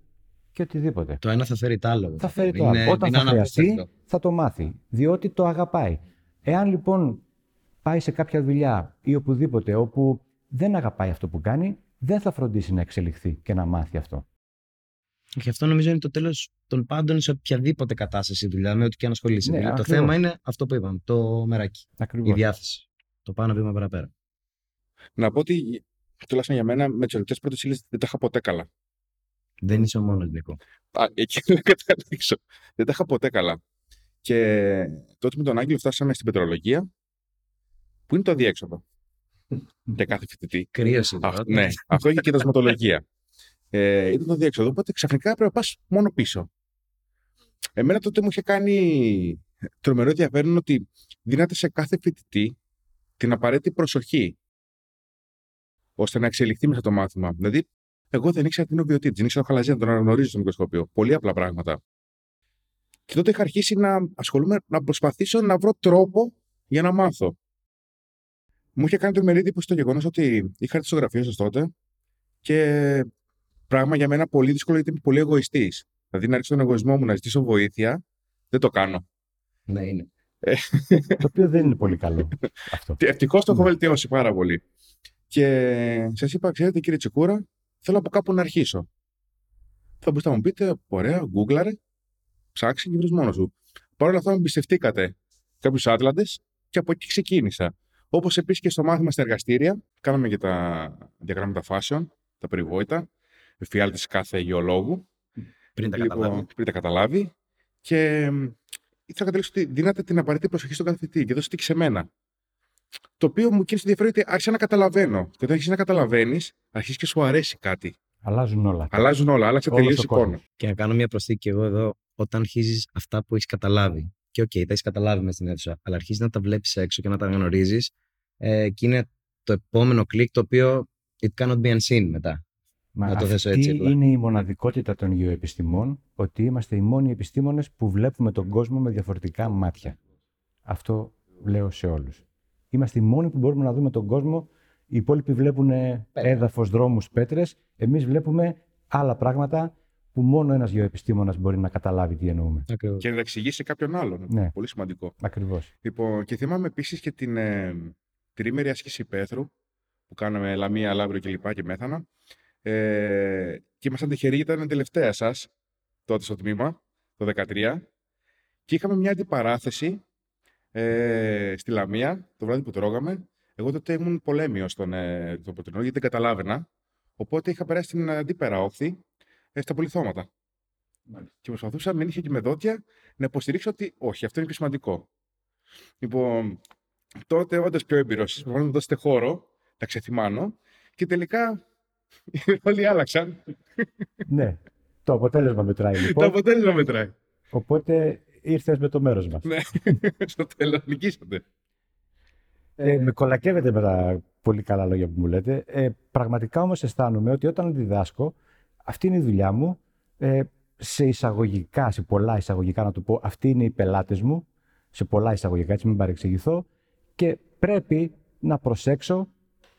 και οτιδήποτε. Το ένα θα φέρει το άλλο. Θα φέρει το άλλο. Όταν θα χρειαστεί, θα το μάθει. Διότι το αγαπάει. Εάν λοιπόν πάει σε κάποια δουλειά ή οπουδήποτε όπου δεν αγαπάει αυτό που κάνει, δεν θα φροντίσει να εξελιχθεί και να μάθει αυτό. Και αυτό νομίζω είναι το τέλος των πάντων σε οποιαδήποτε κατάσταση δουλειά, με ό,τι και αν ασχολείσαι. Ναι, δηλαδή, το ακριβώς. θέμα είναι αυτό που είπαμε, το μεράκι. Ακριβώς. Η διάθεση. Το πάνω βήμα παραπέρα. Να πω ότι τουλάχιστον για μένα με τις ελεκτέ πρώτε ύλε δεν τα είχα ποτέ καλά. Δεν είσαι ο μόνος, Νίκο. Α, εκεί [LAUGHS] να καταλήξω. Δεν τα είχα ποτέ καλά. Και τότε με τον Άγγελο φτάσαμε στην πετρολογία, που είναι το αδιέξοδο για κάθε φοιτητή. Κρύωσε Αυτό, τώρα. ναι, αυτό είχε και δασματολογία. Ε, ήταν το διέξοδο, οπότε ξαφνικά έπρεπε να πας μόνο πίσω. Εμένα τότε μου είχε κάνει τρομερό ενδιαφέρον ότι δίνατε σε κάθε φοιτητή την απαραίτητη προσοχή ώστε να εξελιχθεί μέσα το μάθημα. Δηλαδή, εγώ δεν ήξερα τι είναι ο βιωτήτης, δεν ήξερα το χαλαζία, τον αναγνωρίζω στο μικροσκόπιο. Πολύ απλά πράγματα. Και τότε είχα αρχίσει να ασχολούμαι, να προσπαθήσω να βρω τρόπο για να μάθω. Μου είχε κάνει τρομερή εντύπωση το γεγονός ότι είχα έρθει στο γραφείο σας τότε και πράγμα για μένα πολύ δύσκολο γιατί είμαι πολύ εγωιστής. Δηλαδή να ρίξω τον εγωισμό μου να ζητήσω βοήθεια, δεν το κάνω. Ναι, είναι. το οποίο δεν είναι πολύ καλό αυτό. [LAUGHS] Ευτυχώς το έχω Ναι. βελτιώσει πάρα πολύ. Και σας είπα, ξέρετε κύριε Τσικούρα, θέλω από κάπου να αρχίσω. Θα μπορούσατε να μου πείτε, ωραία, γκούγκλαρε, ψάξει και βρει μόνος σου. Παρ' όλα αυτά, με εμπιστευτήκατε κάποιους Άτλαντες και από εκεί ξεκίνησα. Όπως επίσης και στο μάθημα στα εργαστήρια, κάναμε και τα διαγράμματα φάσεων, τα περιβόητα, εφιάλτης κάθε γεωλόγου. Πριν τα Λοιπόν, καταλάβω. πριν τα καταλάβει. Και μ, ήθελα να καταλήξω ότι δίνατε την απαραίτητη προσοχή στον καθηγητή και δώσετε και σε μένα. Το οποίο μου κίνησε ενδιαφέρον ότι άρχισα να καταλαβαίνω. Και όταν αρχίσει να καταλαβαίνεις, αρχίζεις και σου αρέσει κάτι. Αλλάζουν όλα. Αλλάζουν όλα, άλλαξε Όλος τελείως ο εικόνα. κόσμος. Και να κάνω μια προσθήκη εγώ εδώ, όταν αρχίζεις αυτά που έχεις καταλάβει. Και οκ, τα έχεις καταλάβει μέσα στην αίθουσα, αλλά αρχίζεις να τα βλέπεις έξω και να τα γνωρίζεις. Ε, και είναι το επόμενο κλικ το οποίο it cannot be unseen μετά. Μα Να το θέσω αυτή έτσι απλά. είναι η μοναδικότητα των γεωεπιστημών, ότι είμαστε οι μόνοι επιστήμονες που βλέπουμε τον κόσμο με διαφορετικά μάτια. Αυτό λέω σε όλους. Είμαστε οι μόνοι που μπορούμε να δούμε τον κόσμο. Οι υπόλοιποι βλέπουν έδαφος, δρόμους, πέτρες. Εμείς βλέπουμε άλλα πράγματα που μόνο ένας γεωεπιστήμονας μπορεί να καταλάβει τι εννοούμε. Ακριβώς. Και να τα εξηγήσει σε κάποιον άλλον. Ναι. Πολύ σημαντικό. Ακριβώς. Λοιπόν, και θυμάμαι επίσης και την ε, τρίμερη άσκηση Πέθρου που κάναμε Λαμία, Λαύριο και λοιπά και Μέθανα. Ε, και ήμασταν τυχεροί γιατί ήταν τελευταία σας τότε στο τμήμα, το 2013. Και είχαμε μια αντιπαράθεση ε, στη Λαμία το βράδυ που τρώγαμε. Εγώ τότε ήμουν πολέμιος στον ε, το Ποτρινό γιατί δεν καταλάβαινα. Οπότε είχα περάσει την αντίπερα όχθη ε, στα πολυθώματα. Και προσπαθούσα με νύχια και με δόντια να υποστηρίξω ότι όχι, αυτό είναι πιο σημαντικό. Λοιπόν, τότε όντα πιο έμπειρος, εσεί μου δώσετε χώρο να ξεθυμάνω και τελικά [LAUGHS] όλοι άλλαξαν. ναι. Το αποτέλεσμα μετράει Το λοιπόν. αποτέλεσμα μετράει. Οπότε ήρθες με το μέρος μας. Ναι, [LAUGHS] στο τέλος νικήσατε. Ε, με κολακεύετε με τα πολύ καλά λόγια που μου λέτε. Ε, πραγματικά όμως αισθάνομαι ότι όταν διδάσκω, αυτή είναι η δουλειά μου, ε, σε εισαγωγικά, σε πολλά εισαγωγικά να το πω, αυτοί είναι οι πελάτες μου, σε πολλά εισαγωγικά, έτσι μην παρεξηγηθώ, και πρέπει να προσέξω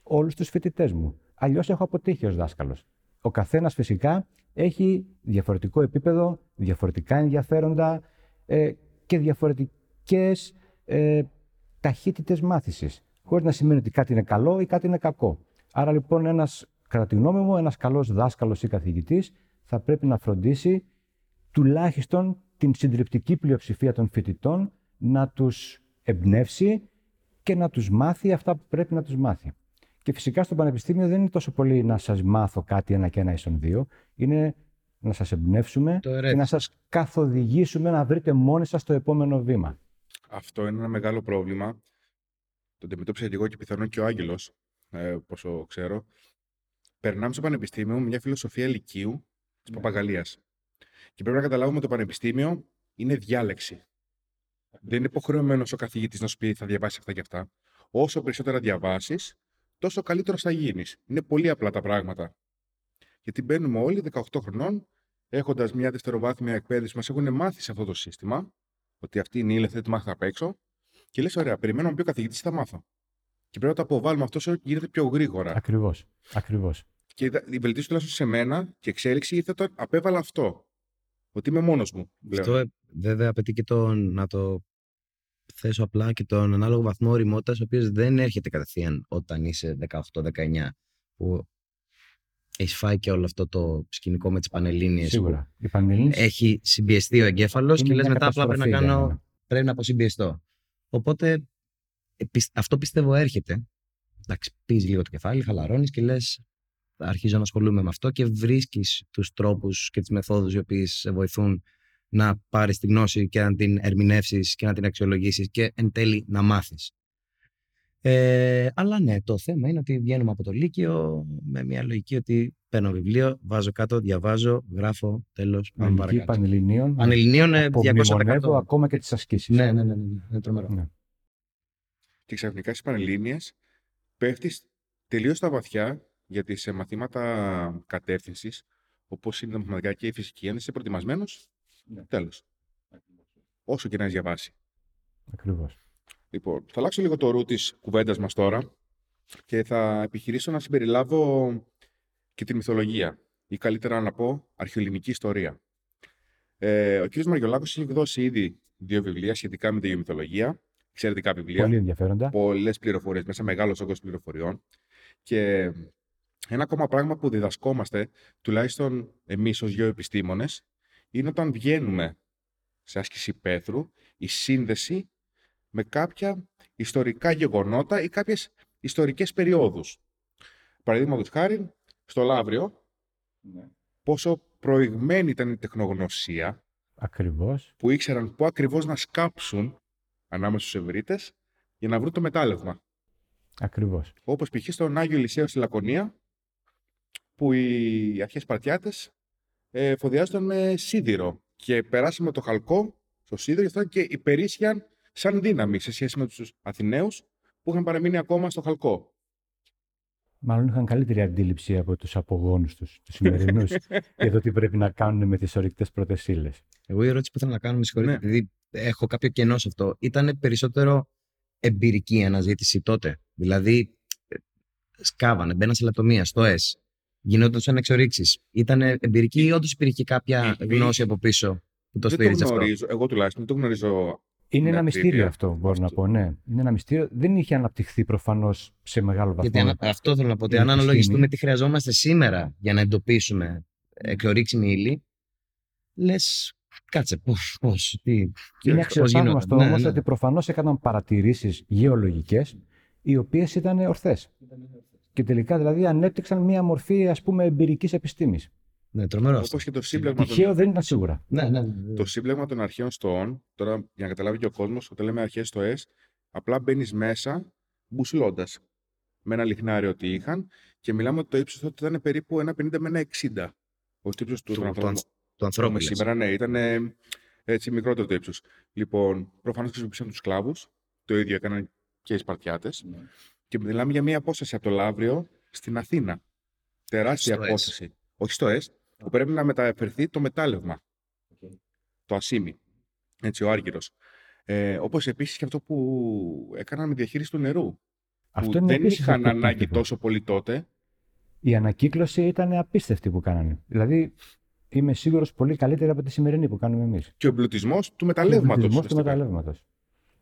όλους τους φοιτητές μου. Αλλιώς έχω αποτύχει ως δάσκαλος. Ο καθένας φυσικά έχει διαφορετικό επίπεδο, διαφορετικά ενδιαφέροντα ε, και διαφορετικές ε, ταχύτητες μάθησης. Χωρίς να σημαίνει ότι κάτι είναι καλό ή κάτι είναι κακό. Άρα λοιπόν ένας, κατά τη γνώμη μου, ένας καλός δάσκαλος ή καθηγητής θα πρέπει να φροντίσει τουλάχιστον την συντριπτική πλειοψηφία των φοιτητών να τους εμπνεύσει και να τους μάθει αυτά που πρέπει να τους μάθει. Και φυσικά στο Πανεπιστήμιο δεν είναι τόσο πολύ να σας μάθω κάτι ένα και ένα ίσον δύο, είναι να σας εμπνεύσουμε Το και ερέθισμα. να σας καθοδηγήσουμε να βρείτε μόνοι σας το επόμενο βήμα. Αυτό είναι ένα μεγάλο πρόβλημα. Το αντιμετώπισα και εγώ και πιθανόν και ο Άγγελος, ε, πόσο ξέρω. Περνάμε στο Πανεπιστήμιο με μια φιλοσοφία ηλικίου της Ναι. παπαγαλίας. Και πρέπει να καταλάβουμε ότι το Πανεπιστήμιο είναι διάλεξη. Δεν είναι υποχρεωμένος ο καθηγητής να σου πει θα διαβάσεις αυτά και αυτά. Όσο περισσότερα διαβάσεις, τόσο καλύτερος θα γίνεις. Είναι πολύ απλά τα πράγματα. Γιατί μπαίνουμε όλοι 18 χρονών, έχοντας μια δευτεροβάθμια εκπαίδευση, μας έχουν μάθει σε αυτό το σύστημα, ότι αυτή είναι η ύλη, αυτή τη μάθει απ' έξω. Και λες, ωραία, περιμένω να πει ο καθηγητής, θα μάθω. Και πρέπει να το αποβάλουμε αυτός όσο γίνεται πιο γρήγορα. Ακριβώς. Ακριβώς. Και η βελτίωση τουλάχιστον σε μένα και εξέλιξη γιατί το απέβαλα αυτό. Ότι είμαι μόνος μου. πλέον. Αυτό ε, βέβαια απαιτεί και το να το θέσω απλά και τον ανάλογο βαθμό οριμότητα, ο οποίος δεν έρχεται κατευθείαν όταν είσαι 18-19, που έχει φάει και όλο αυτό το σκηνικό με τις πανελλήνιες. που Σίγουρα. Οι Πανελλήνιες Έχει συμπιεστεί ο εγκέφαλος Είναι και λες μια μετά απλά πρέπει να καταστροφή για κάνω. μένα. Πρέπει να αποσυμπιεστώ. Οπότε ε, πισ- αυτό πιστεύω έρχεται. Εντάξει, πεις λίγο το κεφάλι, χαλαρώνεις και λες. Αρχίζω να ασχολούμαι με αυτό και βρίσκεις τους τρόπους και τις μεθόδους οι οποίες σε βοηθούν να πάρεις τη γνώση και να την ερμηνεύσεις και να την αξιολογήσεις και εν τέλει να μάθεις. Ε, αλλά ναι, το θέμα είναι ότι βγαίνουμε από το Λύκειο με μια λογική ότι παίρνω βιβλίο, βάζω κάτω, διαβάζω, γράφω, τέλος. Πάμε Ελληνική παρακάτω. Πανελληνίων. Πανελληνίων ε, 200%. απομνημονεύω ακόμα και τις ασκήσεις. Ναι, ναι, ναι, ναι, είναι τρομερό. Ναι. Και ξαφνικά στις Πανελλήνιες πέφτεις τελείως στα βαθιά γιατί σε μαθήματα κατεύθυνσης, όπως είναι τα μαθηματικά και η φυσική, αν είσαι προετοιμασμένος, Ναι. τέλος. Όσο και να έχεις διαβάσει. Ακριβώς. Λοιπόν, θα αλλάξω λίγο το ρου της κουβέντας μας τώρα και θα επιχειρήσω να συμπεριλάβω και τη μυθολογία ή καλύτερα να πω αρχαιοελληνική ιστορία. Ε, ο κ. Μαριολάκος έχει εκδώσει ήδη δύο βιβλία σχετικά με τη γεωμυθολογία, εξαιρετικά βιβλία; Πολύ ενδιαφέροντα. πολλές πληροφορίες, μέσα μεγάλος όγκος πληροφοριών. Και ένα ακόμα πράγμα που διδασκόμαστε, τουλάχιστον εμείς ως γεωεπιστήμονες, είναι όταν βγαίνουμε σε άσκηση πέθρου, η σύνδεση με κάποια ιστορικά γεγονότα ή κάποιες ιστορικές περιόδους. Παραδείγματος χάρη, στο Λαύριο, πόσο προηγμένη ήταν η τεχνογνωσία Ακριβώς. που ήξεραν πού ακριβώς να σκάψουν ανάμεσα στους Ευρύτες για να βρουν το μετάλλευμα. Ακριβώς. Όπως π.χ. στον Άγιο Ηλυσέο στη Λακωνία, που οι αρχές Σπαρτιάτες ε, φοδιάζονταν με σίδηρο και περάσαμε το χαλκό στο σίδηρο γι' αυτό και υπερίσχυαν σαν δύναμη σε σχέση με τους Αθηναίους που είχαν παραμείνει ακόμα στο χαλκό. Μάλλον είχαν καλύτερη αντίληψη από τους απογόνους τους, τους σημερινούς, [LAUGHS] για το τι πρέπει να κάνουν με τις ορυκτές πρώτες ύλες. Εγώ η ερώτηση που ήθελα να κάνω, με συγχωρείτε, Ναι. επειδή έχω κάποιο κενό σε αυτό, ήταν περισσότερο εμπειρική αναζήτηση τότε. Δηλαδή, ε, σκάβανε, μπαίναν σε λεπτομεία, στο S. Γινόταν εξορίξεις. Ήταν εμπειρική ή όντως υπήρχε και κάποια Ε, γνώση από πίσω που το δεν το στήριζε αυτό; γνωρίζω, εγώ τουλάχιστον δεν το γνωρίζω. Είναι Ναι, ένα μυστήριο ακρίβεια. αυτό, μπορώ να Αυτό. πω, ναι. Είναι ένα μυστήριο. Δεν είχε αναπτυχθεί προφανώς σε μεγάλο βαθμό. Γιατί ανα- αυτό θέλω να πω. Ότι η αν επιστήμη. αναλογιστούμε τι χρειαζόμαστε σήμερα για να εντοπίσουμε εξορίξιμη ύλη, λες, κάτσε, πώς, πώς, τι. Είναι πώς αξιοθαύμαστο γινόταν. όμως Ναι, ναι. ότι προφανώς έκαναν παρατηρήσεις γεωλογικές οι οποίες ήταν ορθές. Και τελικά δηλαδή ανέπτυξαν μία μορφή ας πούμε εμπειρικής επιστήμης. Ναι, τρομερός. αυτό. Όπως και το σύμπλεγμα των, Τυχαίο δεν ήταν σίγουρα. Ναι, ναι, ναι. το σύμπλεγμα των αρχαίων στοών, τώρα για να καταλάβει και ο κόσμος, όταν λέμε αρχαίες στοές, απλά μπαίνεις μέσα μπουσλώντας με ένα λιχνάριο ότι είχαν και μιλάμε ότι το ύψος τότε ήταν περίπου 1,50 με 1,60. Όχι το ύψος του, Του- των του ανθρώπων. ανθ- του ανθρώπου. με λες. σήμερα, ναι, ήταν ε, έτσι μικρότερο το ύψος. Λοιπόν, προφανώς χρησιμοποίησαν τους σκλάβους, το ίδιο έκαναν και οι Σπαρτιάτες. Ναι. Και μιλάμε για μια απόσταση από το Λαύριο στην Αθήνα. Τεράστια Στο απόσταση. Όχι στο ΕΣ, που πρέπει να μεταφερθεί το μετάλλευμα. Το ασίμι. Έτσι, ο Άργυρος. Ε, όπως επίσης και αυτό που έκαναν με διαχείριση του νερού. Αυτό που είναι δεν επίσης είχαν εκπληκτικό. ανάγκη τόσο πολύ τότε. Η ανακύκλωση ήταν απίστευτη που κάνανε. Δηλαδή είμαι σίγουρος πολύ καλύτερη από τη σημερινή που κάνουμε εμείς. Και ο εμπλουτισμός του Ο μεταλλεύματος. εμπλουτισμός του ουσιαστικά. μεταλλεύματος.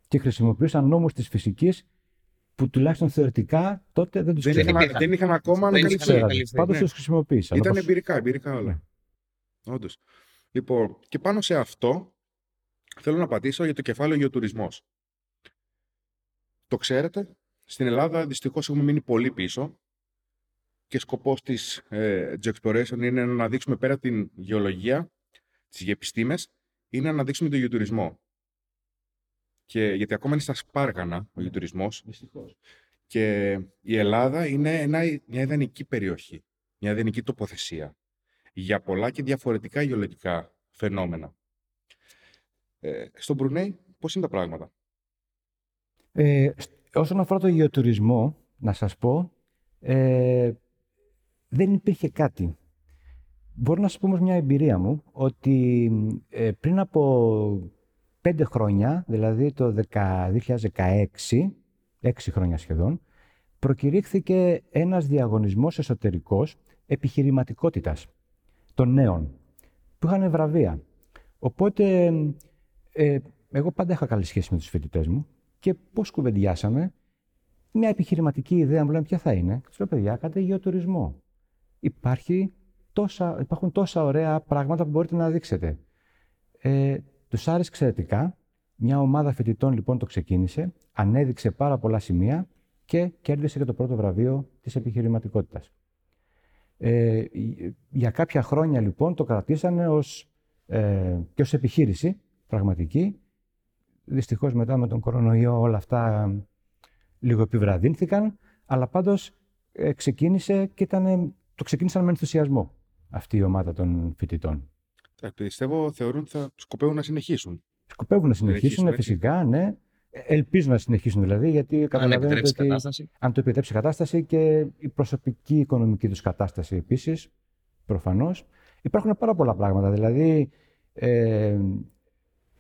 Και χρησιμοποιούσαν νόμους της φυσικής που τουλάχιστον θεωρητικά τότε δεν τους Δεν, Δεν είχαν, υπήρχαν. δεν είχαν ακόμα Δεν ανακαλυφθεί. είχαν ξέραν. ανακαλυφθεί, Πάντως ναι. τους χρησιμοποίησαν. Ήταν όπως- εμπειρικά, εμπειρικά όλα. Ναι. Όντως. Λοιπόν, και πάνω σε αυτό θέλω να απαντήσω για το κεφάλαιο γεωτουρισμός. Το ξέρετε, στην Ελλάδα δυστυχώς έχουμε μείνει πολύ πίσω και σκοπός της ε, Geoexploration είναι να αναδείξουμε πέρα την γεωλογία, τις γεωπιστήμες, είναι να αναδείξουμε το γεωτουρισμό. Και, γιατί ακόμα είναι στα σπάργανα ο γεωτουρισμός και η Ελλάδα είναι ένα, μια ιδανική περιοχή, μια ιδανική τοποθεσία για πολλά και διαφορετικά γεωλογικά φαινόμενα. Ε, στο Μπρουνέι, πώς είναι τα πράγματα; Ε, σ- όσον αφορά το γεωτουρισμό, να σας πω, ε, δεν υπήρχε κάτι. μπορώ να σας πω όμως μια εμπειρία μου ότι ε, πριν από πέντε χρόνια, δηλαδή το 2016, έξι χρόνια σχεδόν, προκηρύχθηκε ένας διαγωνισμός εσωτερικός επιχειρηματικότητας των νέων, που είχαν βραβεία. Οπότε, ε, εγώ πάντα είχα καλή σχέση με τους φοιτητές μου και πώς κουβεντιάσαμε, μια επιχειρηματική ιδέα μου λένε ποια θα είναι; Ξέρω παιδιά, κάντε γεωτουρισμό. Υπάρχει τόσα, υπάρχουν τόσα ωραία πράγματα που μπορείτε να δείξετε. Ε, τους άρεσε εξαιρετικά. Μια ομάδα φοιτητών λοιπόν το ξεκίνησε, ανέδειξε πάρα πολλά σημεία και κέρδισε και το πρώτο βραβείο της επιχειρηματικότητας. Ε, για κάποια χρόνια λοιπόν το κρατήσανε ως, ε, και ως επιχείρηση πραγματική. Δυστυχώς μετά με τον κορονοϊό όλα αυτά λίγο επιβραδύνθηκαν, αλλά πάντως ε, ξεκίνησε και ήταν, το ξεκίνησαν με ενθουσιασμό αυτή η ομάδα των φοιτητών. Πιστεύω, θεωρούν ότι θα σκοπεύουν να συνεχίσουν. Σκοπεύουν να συνεχίσουν, φυσικά, ναι. Ελπίζω να συνεχίσουν δηλαδή, γιατί καταλαβαίνετε ότι κατάσταση. αν το επιτρέψει η κατάσταση και η προσωπική οικονομική τους κατάσταση επίσης, προφανώς. Υπάρχουν πάρα πολλά πράγματα. Δηλαδή, ε,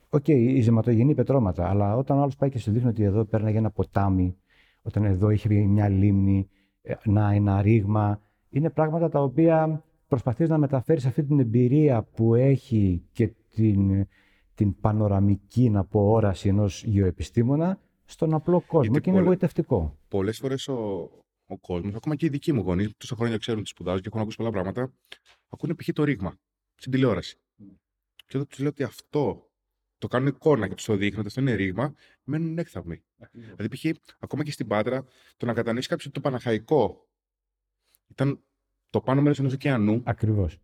OK, okay, ιζηματογενή πετρώματα, αλλά όταν ο άλλος πάει και σου δείχνει ότι εδώ πέρναγε ένα ποτάμι, όταν εδώ είχε μια λίμνη, ε, να, ένα ρήγμα, είναι πράγματα τα οποία προσπαθείς να μεταφέρεις αυτή την εμπειρία που έχει και την, την πανοραμική, να πω, όραση ενός γεωεπιστήμονα στον απλό κόσμο Γιατί και είναι εγωιτευτικό. Πολλές φορές ο, ο κόσμος, ακόμα και οι δικοί μου γονείς, τόσα χρόνια ξέρουν τι σπουδάζουν και έχουν ακούσει πολλά πράγματα, ακούνε π.χ. το ρήγμα στην τηλεόραση. Και όταν τους λέω ότι αυτό το κάνουν εικόνα και τους το δείχνουν, ότι αυτό είναι ρήγμα, μένουν έκθαμοι. Δηλαδή, π.χ. ακόμα και στην Πάτρα, το να κατανοήσει κάποιος το Παναχαϊκό ήταν το πάνω μέρος ενός ωκεανού. Ακριβώς.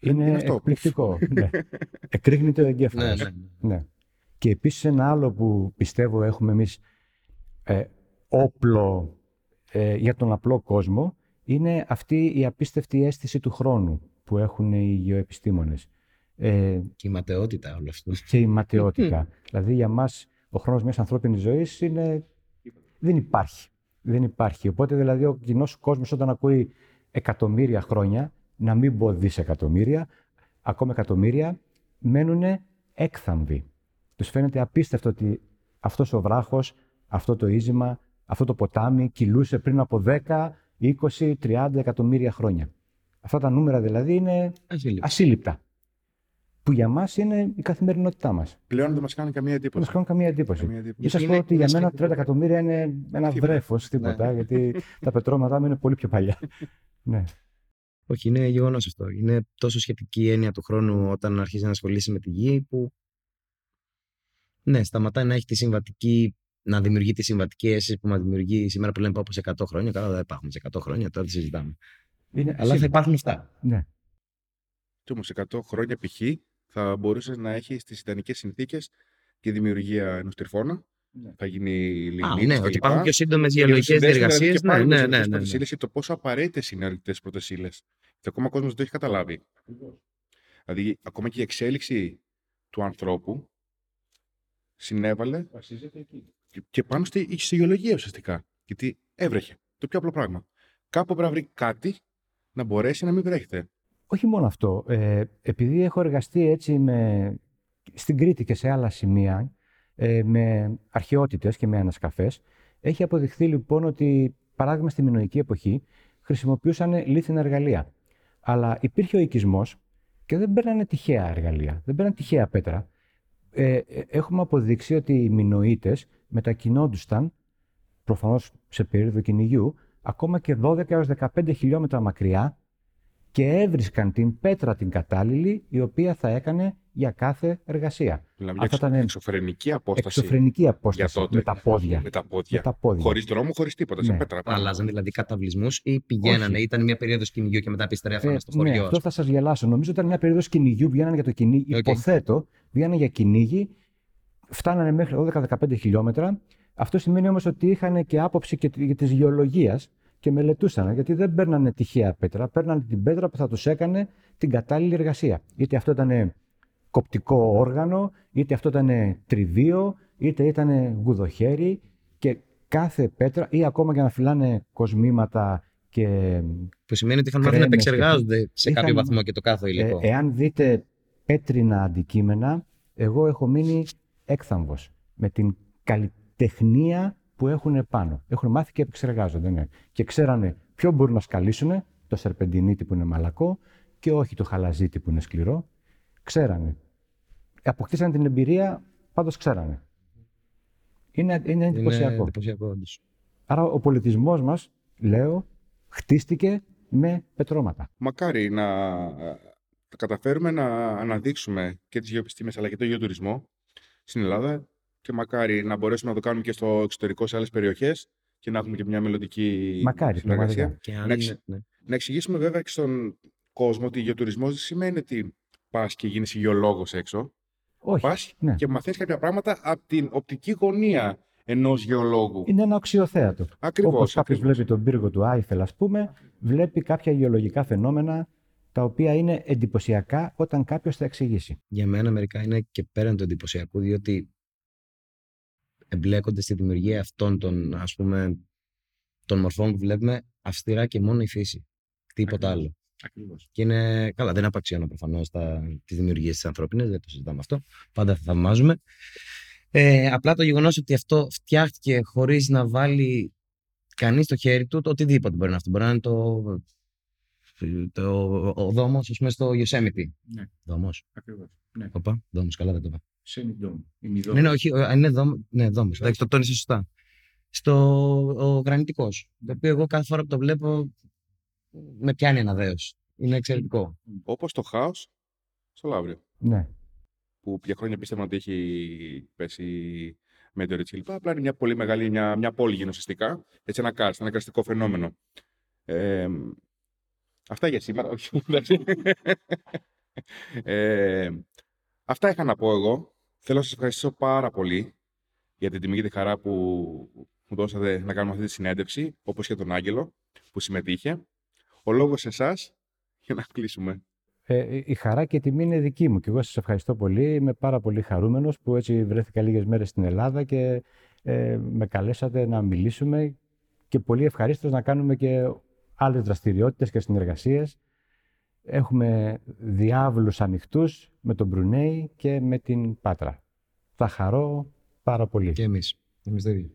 Είναι, είναι εκπληκτικό. ναι. [LAUGHS] Εκρήγνει το εγκέφαλος. Ναι, ναι, ναι. ναι. Και επίσης ένα άλλο που πιστεύω έχουμε εμείς ε, όπλο ε, για τον απλό κόσμο είναι αυτή η απίστευτη αίσθηση του χρόνου που έχουν οι γεωεπιστήμονες. Ε, και η ματαιότητα όλο αυτό. Και η ματαιότητα. [LAUGHS] δηλαδή για μας ο χρόνος μιας ανθρώπινης ζωής είναι... δεν υπάρχει. Δεν υπάρχει. Οπότε δηλαδή ο κοινός κόσμος όταν ακούει εκατομμύρια χρόνια, να μην πω δισεκατομμύρια, ακόμα εκατομμύρια, μένουν έκθαμβοι. Τους φαίνεται απίστευτο ότι αυτός ο βράχος, αυτό το ίζημα, αυτό το ποτάμι κυλούσε πριν από 10, 20, 30 εκατομμύρια χρόνια. Αυτά τα νούμερα δηλαδή είναι ασύλληπτα. Που για μας είναι η καθημερινότητά μας. Πλέον δεν μας κάνουν καμία εντύπωση. Δεν μας κάνουν καμία εντύπωση. Ή σας πω ότι για μένα 30 εκατομμύρια είναι ένα βρέφος, τίποτα, ναι. γιατί τα πετρώματά μου είναι πολύ πιο παλιά. [LAUGHS] Ναι. Όχι, είναι γεγονός αυτό. Είναι τόσο σχετική η έννοια του χρόνου όταν αρχίζει να ασχολείσαι με τη γη που. Ναι, σταματάει να έχει τη συμβατική, να δημιουργεί τη συμβατική αίσθηση που μας δημιουργεί σήμερα που λέμε πάω σε 100 χρόνια. Καλά, δεν υπάρχουν σε 100 χρόνια, τώρα τις συζητάμε. Είναι... Αλλά θα υπάρχουν αυτά. Ναι. Και όμως 100 χρόνια π.χ. θα μπορούσες να έχεις τις ιδανικές συνθήκες και δημιουργία ενός τριφώνα ναι. Θα γίνει λιγνίτη. Ναι, ότι υπάρχουν πιο σύντομες γεωλογικέ διεργασίες. Ναι, ναι, ναι, ναι, ναι. το πόσο απαραίτητες είναι οι πρώτε ύλε. Και ακόμα ο κόσμος δεν το έχει καταλάβει. Δηλαδή, ακόμα και η εξέλιξη του ανθρώπου συνέβαλε και πάνω στη, στη γεωλογία ουσιαστικά. Γιατί έβρεχε. Το πιο απλό πράγμα. Κάπου πρέπει να βρει κάτι να μπορέσει να μην βρέχεται. Όχι μόνο αυτό. Ε, επειδή έχω εργαστεί έτσι με... στην Κρήτη και σε άλλα σημεία, ε, με αρχαιότητες και με ανασκαφές. Έχει αποδειχθεί λοιπόν ότι, παράδειγμα στη μινοϊκή εποχή, χρησιμοποιούσαν λίθινα εργαλεία. Αλλά υπήρχε ο οικισμός και δεν παίρνανε τυχαία εργαλεία, δεν παίρνανε τυχαία πέτρα. Ε, ε έχουμε αποδείξει ότι οι Μινοίτες μετακινόντουσαν, προφανώς σε περίοδο κυνηγιού, ακόμα και 12 έως 15 χιλιόμετρα μακριά και έβρισκαν την πέτρα την κατάλληλη, η οποία θα έκανε για κάθε εργασία. Δηλαδή Αυτά ήταν εξωφρενική απόσταση. Εξωφρενική απόσταση τότε, με τα πόδια. Με τα πόδια. πόδια. Χωρίς δρόμο, χωρίς τίποτα. Ναι. Σε πέτρα. Αλλάζαν δηλαδή καταβλισμούς ή πηγαίνανε, ήταν μια περίοδος κυνηγιού και μετά επιστρέφανε ε, στο χωριό. Ναι, αυτό θα σας γελάσω. Νομίζω ότι ήταν μια περίοδος κυνηγιού, βγαίνανε για το κυνήγι. Okay. Υποθέτω, βγαίνανε για κυνήγι, φτάνανε μέχρι 12-15 χιλιόμετρα. Αυτό σημαίνει όμως ότι είχαν και άποψη και της γεωλογίας και μελετούσαν. Γιατί δεν παίρνανε τυχαία πέτρα, παίρνανε την πέτρα που θα τους έκανε την κατάλληλη εργασία. Είτε αυτό ήταν κοπτικό όργανο, είτε αυτό ήταν τριβείο, είτε ήταν γουδοχέρι και κάθε πέτρα ή ακόμα και να φυλάνε κοσμήματα και Που σημαίνει ότι είχαν μάθει να κρέμες και επεξεργάζονται σε κάποιο Είχαν- βαθμό και το κάθε ε, υλικό. εάν δείτε πέτρινα αντικείμενα, εγώ έχω μείνει έκθαμβος με την καλλιτεχνία που έχουν πάνω. Έχουν μάθει και επεξεργάζονται, ναι. Και ξέρανε ποιο μπορούν να σκαλίσουν, το σερπεντινίτι που είναι μαλακό και όχι το χαλαζίτι που είναι σκληρό. Ξέρανε. Αποκτήσαν την εμπειρία, πάντως ξέρανε. Είναι, είναι εντυπωσιακό. Είναι εντυπωσιακό, όντως. Άρα ο πολιτισμός μας, λέω, χτίστηκε με πετρώματα. Μακάρι να ε, καταφέρουμε να αναδείξουμε και τις γεωπιστήμες αλλά και το γεωτουρισμό στην Ελλάδα και μακάρι να μπορέσουμε να το κάνουμε και στο εξωτερικό σε άλλες περιοχές και να έχουμε και μια μελλοντική Μακάρι, συνεργασία. πραγματικά. Και αν Να είναι- εξ- ναι. Να εξηγήσουμε βέβαια και στον κόσμο ότι γεωτουρισμός δεν σημαίνει ότι πας και γίνεις γεωλόγος έξω. Όχι. Πας ναι. και μαθαίνεις κάποια πράγματα από την οπτική γωνία ενός γεωλόγου. Είναι ένα οξυοθέατο. Ακριβώς. Όπως κάποιος ακριβώς. βλέπει τον πύργο του Άιφελ, ας πούμε, βλέπει κάποια γεωλογικά φαινόμενα τα οποία είναι εντυπωσιακά όταν κάποιος τα εξηγήσει. Για μένα μερικά είναι και πέραν του εντυπωσιακού, διότι εμπλέκονται στη δημιουργία αυτών των, ας πούμε, των μορφών που βλέπουμε αυστηρά και μόνο η φύση. Τίποτα Ακριβώς. άλλο. Ακριβώς. Και είναι καλά, δεν απαξιώνω προφανώς τις δημιουργίες τη ανθρώπινη, δεν το συζητάμε αυτό. Πάντα θα θαυμάζουμε. Ε, απλά το γεγονός ότι αυτό φτιάχτηκε χωρίς να βάλει κανείς το χέρι του, το οτιδήποτε μπορεί να είναι αυτό. Μπορεί να είναι το, το, ο δόμος, ας πούμε, στο Yosemite. Ναι. Δόμος. Ακριβώς. Ναι. Οπα, δόμος, καλά δεν το είπα. Semi-dome. Ναι, ναι, όχι, ο- είναι δόμος. Ναι, δόμος. Εντάξει, το τόνισε σωστά. Στο ο γρανιτικός. Το οποίο εγώ κάθε φορά που το βλέπω με πιάνει ένα δέος. Είναι εξαιρετικό. Όπως το χάος στο Λαύριο. Ναι. που για χρόνια πίστευαν ότι έχει πέσει μετεωρίτης κλπ. Απλά είναι μια πολύ μεγάλη, μια, μια πόλη γενοσυστικά. Έτσι ένα κάρστ, ένα καρστικό φαινόμενο. Ε, αυτά για σήμερα, όχι. εντάξει. ε, αυτά είχα να πω εγώ. Θέλω να σας ευχαριστήσω πάρα πολύ για την τιμή και τη χαρά που μου δώσατε να κάνουμε αυτή τη συνέντευξη, όπως και τον Άγγελο που συμμετείχε. Ο λόγος σε εσάς για να κλείσουμε. Ε, η χαρά και η τιμή είναι δική μου και εγώ σας ευχαριστώ πολύ. Είμαι πάρα πολύ χαρούμενος που έτσι βρέθηκα λίγες μέρες στην Ελλάδα και ε, με καλέσατε να μιλήσουμε και πολύ ευχαρίστως να κάνουμε και άλλες δραστηριότητες και συνεργασίες. Έχουμε διάβλους ανοιχτούς με τον Μπρουνέι και με την Πάτρα. Θα χαρώ πάρα πολύ. Και εμείς. Εμείς το ίδιο.